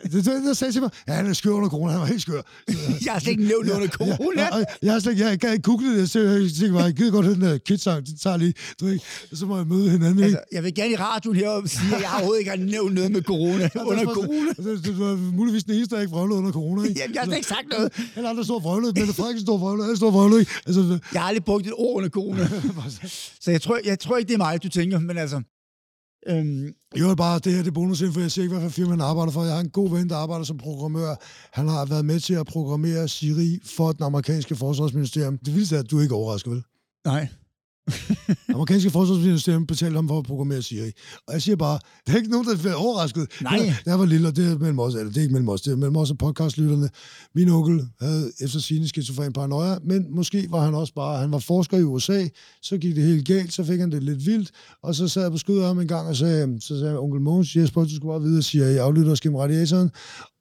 Det, det, det sagde til mig, ja, han er skør under corona. Han var helt skør. Jeg har slet ikke nævnt under corona. Ja, jeg, jeg, har slet ikke, jeg kan ikke google det. Jeg tænker, jeg tænker bare, jeg gider godt den der kidsang. Det tager lige, du ved ikke. Så må jeg møde hinanden, ikke? Altså, jeg vil gerne i radioen heroppe sige, at jeg overhovedet ikke har nævnt noget med corona under corona. Det, det, var muligvis den eneste, der ikke vrøvlede under corona, ikke? Jamen, jeg har slet ikke sagt noget. Alle andre står vrøvlede. Mette Frederiksen står vrøvlede. Alle står vrøvlede, ikke? Altså, Jeg har aldrig brugt et ord under corona. Så jeg tror, jeg tror ikke, det er mig, du tænker, men altså... Øhm, Jo, bare det her, det er bonusinfo. Jeg siger ikke, hvad for firma han arbejder for. Jeg har en god ven, der arbejder som programmør. Han har været med til at programmere Siri for den amerikanske forsvarsministerium. Det vildeste er, at du ikke overrasker, vel? nej. amerikanske forsvarsministerium betalte ham for at programmere Siri. Og jeg siger bare, der er ikke nogen, der bliver overrasket. Nej. Da jeg var lille, og det er mellem os, eller det er ikke mellem os, det er mellem os og podcastlytterne. Min onkel havde efter sine skizofren paranoia, men måske var han også bare, han var forsker i USA, så gik det helt galt, så fik han det lidt vildt, og så sad jeg på skødet af ham en gang og sagde, så sagde onkel Mogens, Jesper, du skulle bare vide, at Siri aflytter os gennem radiatoren,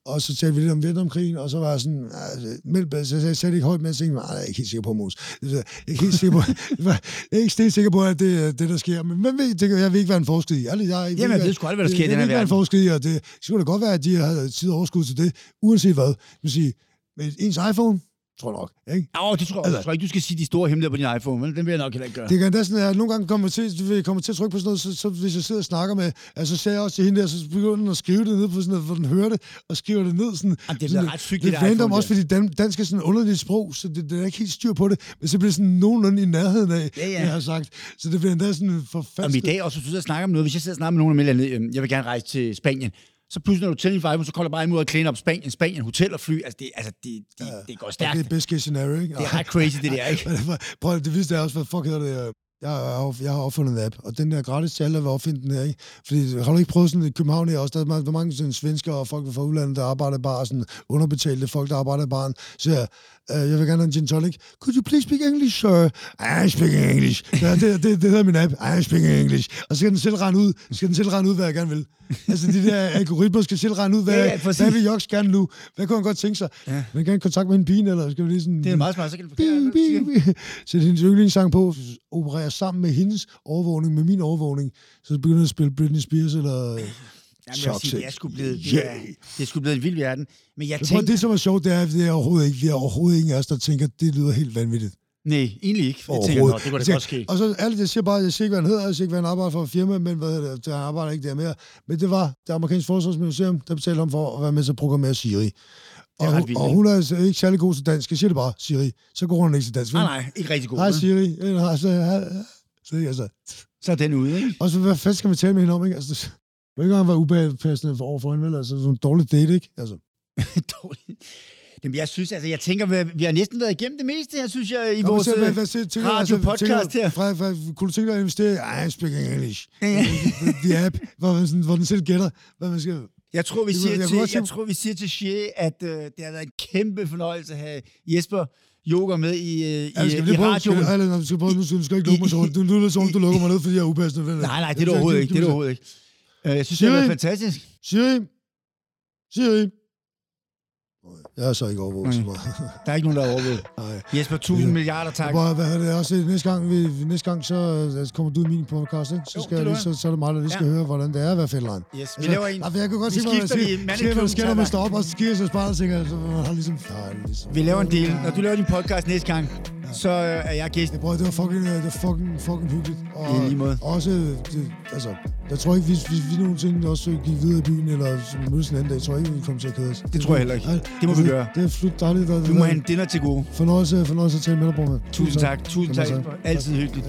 og så talte vi lidt om Vietnamkrigen, og så var jeg sådan, altså, mellem, så jeg sagde det ikke højt, men jeg tænkte, nej, jeg er ikke helt sikker på, Mås. Jeg er ikke helt sikker på, jeg er ikke helt sikker på, at det er det, der sker. Men hvem ved, det, kan- jeg ved ikke, hvad en forsket i. Jeg, jeg, jeg, Jamen, jeg ved sgu aldrig, hvad der sker i jeg, den jeg her ved ikke, hvad en verden. forsket i, og det skulle da godt være, at de havde tid og overskud til det, uanset hvad. Jeg vil sige, med ens iPhone, tror jeg nok, ikke? Åh, det tror jeg, Altså- jeg tror ikke, du skal sige de store hemmeligheder på din iPhone, men den vil jeg nok heller ikke gøre. Det kan at jeg nogle gange kommer til, du ved, kommer til at trykke på sådan noget, så, så hvis jeg sidder og snakker med, altså så ser jeg også til hende der, så begynder den at skrive det ned på sådan noget, hvor den hører det, og skriver det ned sådan. Jamen, det er sådan da ret sygt, det det er random også, fordi dan, dansk er sådan et underligt sprog, så det, det er ikke helt styr på det, men så bliver det sådan nogenlunde i nærheden af, Ja, ja. jeg har sagt. Så det bliver endda sådan for Om i dag også, hvis du og snakker om noget, hvis jeg sidder og snakker med nogen eller andet, øhm, jeg vil gerne rejse til Spanien, så pludselig, når du tænder din iPhone, så kolder bare imod at clean op Spanien, Spanien, hotel og fly. Altså, det, altså, det, det, det går stærkt. Det er best case scenario, ikke? Det er ret crazy, det der, ikke? Prøv det vidste jeg også, hvad fuck hedder det? Øh, Jeg har, jeg har opfundet en app, og den der gratis til alle, der vil opfinde den her, ikke? Fordi har du ikke prøvet sådan i København her også, der er mange, der er mange sådan, svensker og folk fra udlandet, der arbejder bare sådan underbetalte folk, der arbejder i baren, så jeg, uh, jeg vil gerne have en gin tonic. Could you please speak English, sir? I speak English. Ja, det, det, det, hedder min app. I speak English. Og så skal den selv regne ud, skal den selv regne ud, hvad jeg gerne vil. Altså, de der algoritmer skal selv regne ud, hvad, Ja, ja, præcis. hvad vil Joks gerne nu? Hvad kunne han godt tænke sig? Ja. Vil gerne kontakt med en pige, eller skal vi lige sådan... Det er meget smart, så kan du. Sæt hendes yndlingssang på, opererer sammen med hendes overvågning, med min overvågning, så begynder jeg at spille Britney Spears eller Jamen, jeg sige, det er sgu blevet, det er, det er sgu blevet en vild verden. Men jeg Jeg tænkte, det, som er sjovt, det er, at det er overhovedet ikke, vi er overhovedet ingen af os, der tænker, at det lyder helt vanvittigt. nej, egentlig ikke. Jeg tænker, det kunne da Jeg godt ske. Og så alt det siger bare, jeg siger ikke, hvad han hedder, jeg siger ikke, hvad han arbejder for firma, men hvad, hedder det, han arbejder ikke der mere. Men det var det amerikanske forsvarsministerium, der betalte ham for at være med til at programmere Siri. Og, ret hun, vildt, og hun er altså ikke særlig god til dansk. Jeg siger det bare, Siri. Så går hun ikke til dansk. Nej, nej, ikke rigtig god. Hej? Siri. Øh, så, så, altså. Så er den ude, ikke? Og så, hvad fanden skal man tale med hende om, ikke? Altså, det må ikke engang være ubehageligt for over for hende, vel? Altså, sådan en dårlig date, ikke? Altså, Dårligt. Jamen, jeg synes, altså, jeg tænker, vi, vi har næsten været igennem det meste her, synes jeg, i Nå, vores hvad, øh, hvad, siger- tænker du, radio-podcast tænker, her. Fra, fra, kunne du tænke dig at investere ej, speaking English, Ja. the app, hvor, man sådan, hvor den selv gætter, hvad man skal... Jeg tror, vi siger, jeg til, jeg tror, vi siger til Shea, at øh, det har været en kæmpe fornøjelse at have Jesper Joker med i, øh, i, Ja, skal vi i prøve, radioen. skal, eller, vi skal prøve, nu skal du ikke lukke mig så. Du lyder som om, du lukker mig ned, fordi jeg er upassende. Nej, nej, det er det overhovedet ikke. Det er det overhovedet ikke. Øh, jeg synes, det har været fantastisk. Siri, Siri. Jeg er så ikke overvåget så Mm. meget. Der er ikke nogen, der er overvåget. Nej. Jesper, tusind milliarder tak. Bare, hvad er det også? Næste gang, vi, næste gang så øh, kommer du i min podcast, ikke? Så, Jo, skal det jeg lige, så, så er det mig, der lige skal Ja. høre, hvordan det er at være fælderen. Yes, vi laver en. For jeg kan godt Vi se, hvad skifter siger. hvad der sker, når man står op og sker sig tænker, så man har ligesom... Nej, ligesom Vi laver en del. Når du laver din podcast næste gang, så øh, er jeg gæst. Jeg prøver, det var fucking, øh, det var fucking, fucking hyggeligt. Og I lige måde. Også, det, altså, jeg tror ikke, hvis, hvis vi nogensinde også gik videre i byen, eller mødes en anden dag, tror jeg ikke, vi kommer til at kede os. Det tror jeg heller ikke. Nej, Det må vi gøre. Det er slut dejligt. Og, Du må have en dinner til gode. Fornøjelse, fornøjelse at tale med dig, bror. Tusind tak. Tusind tak. Jesper. Altid hyggeligt.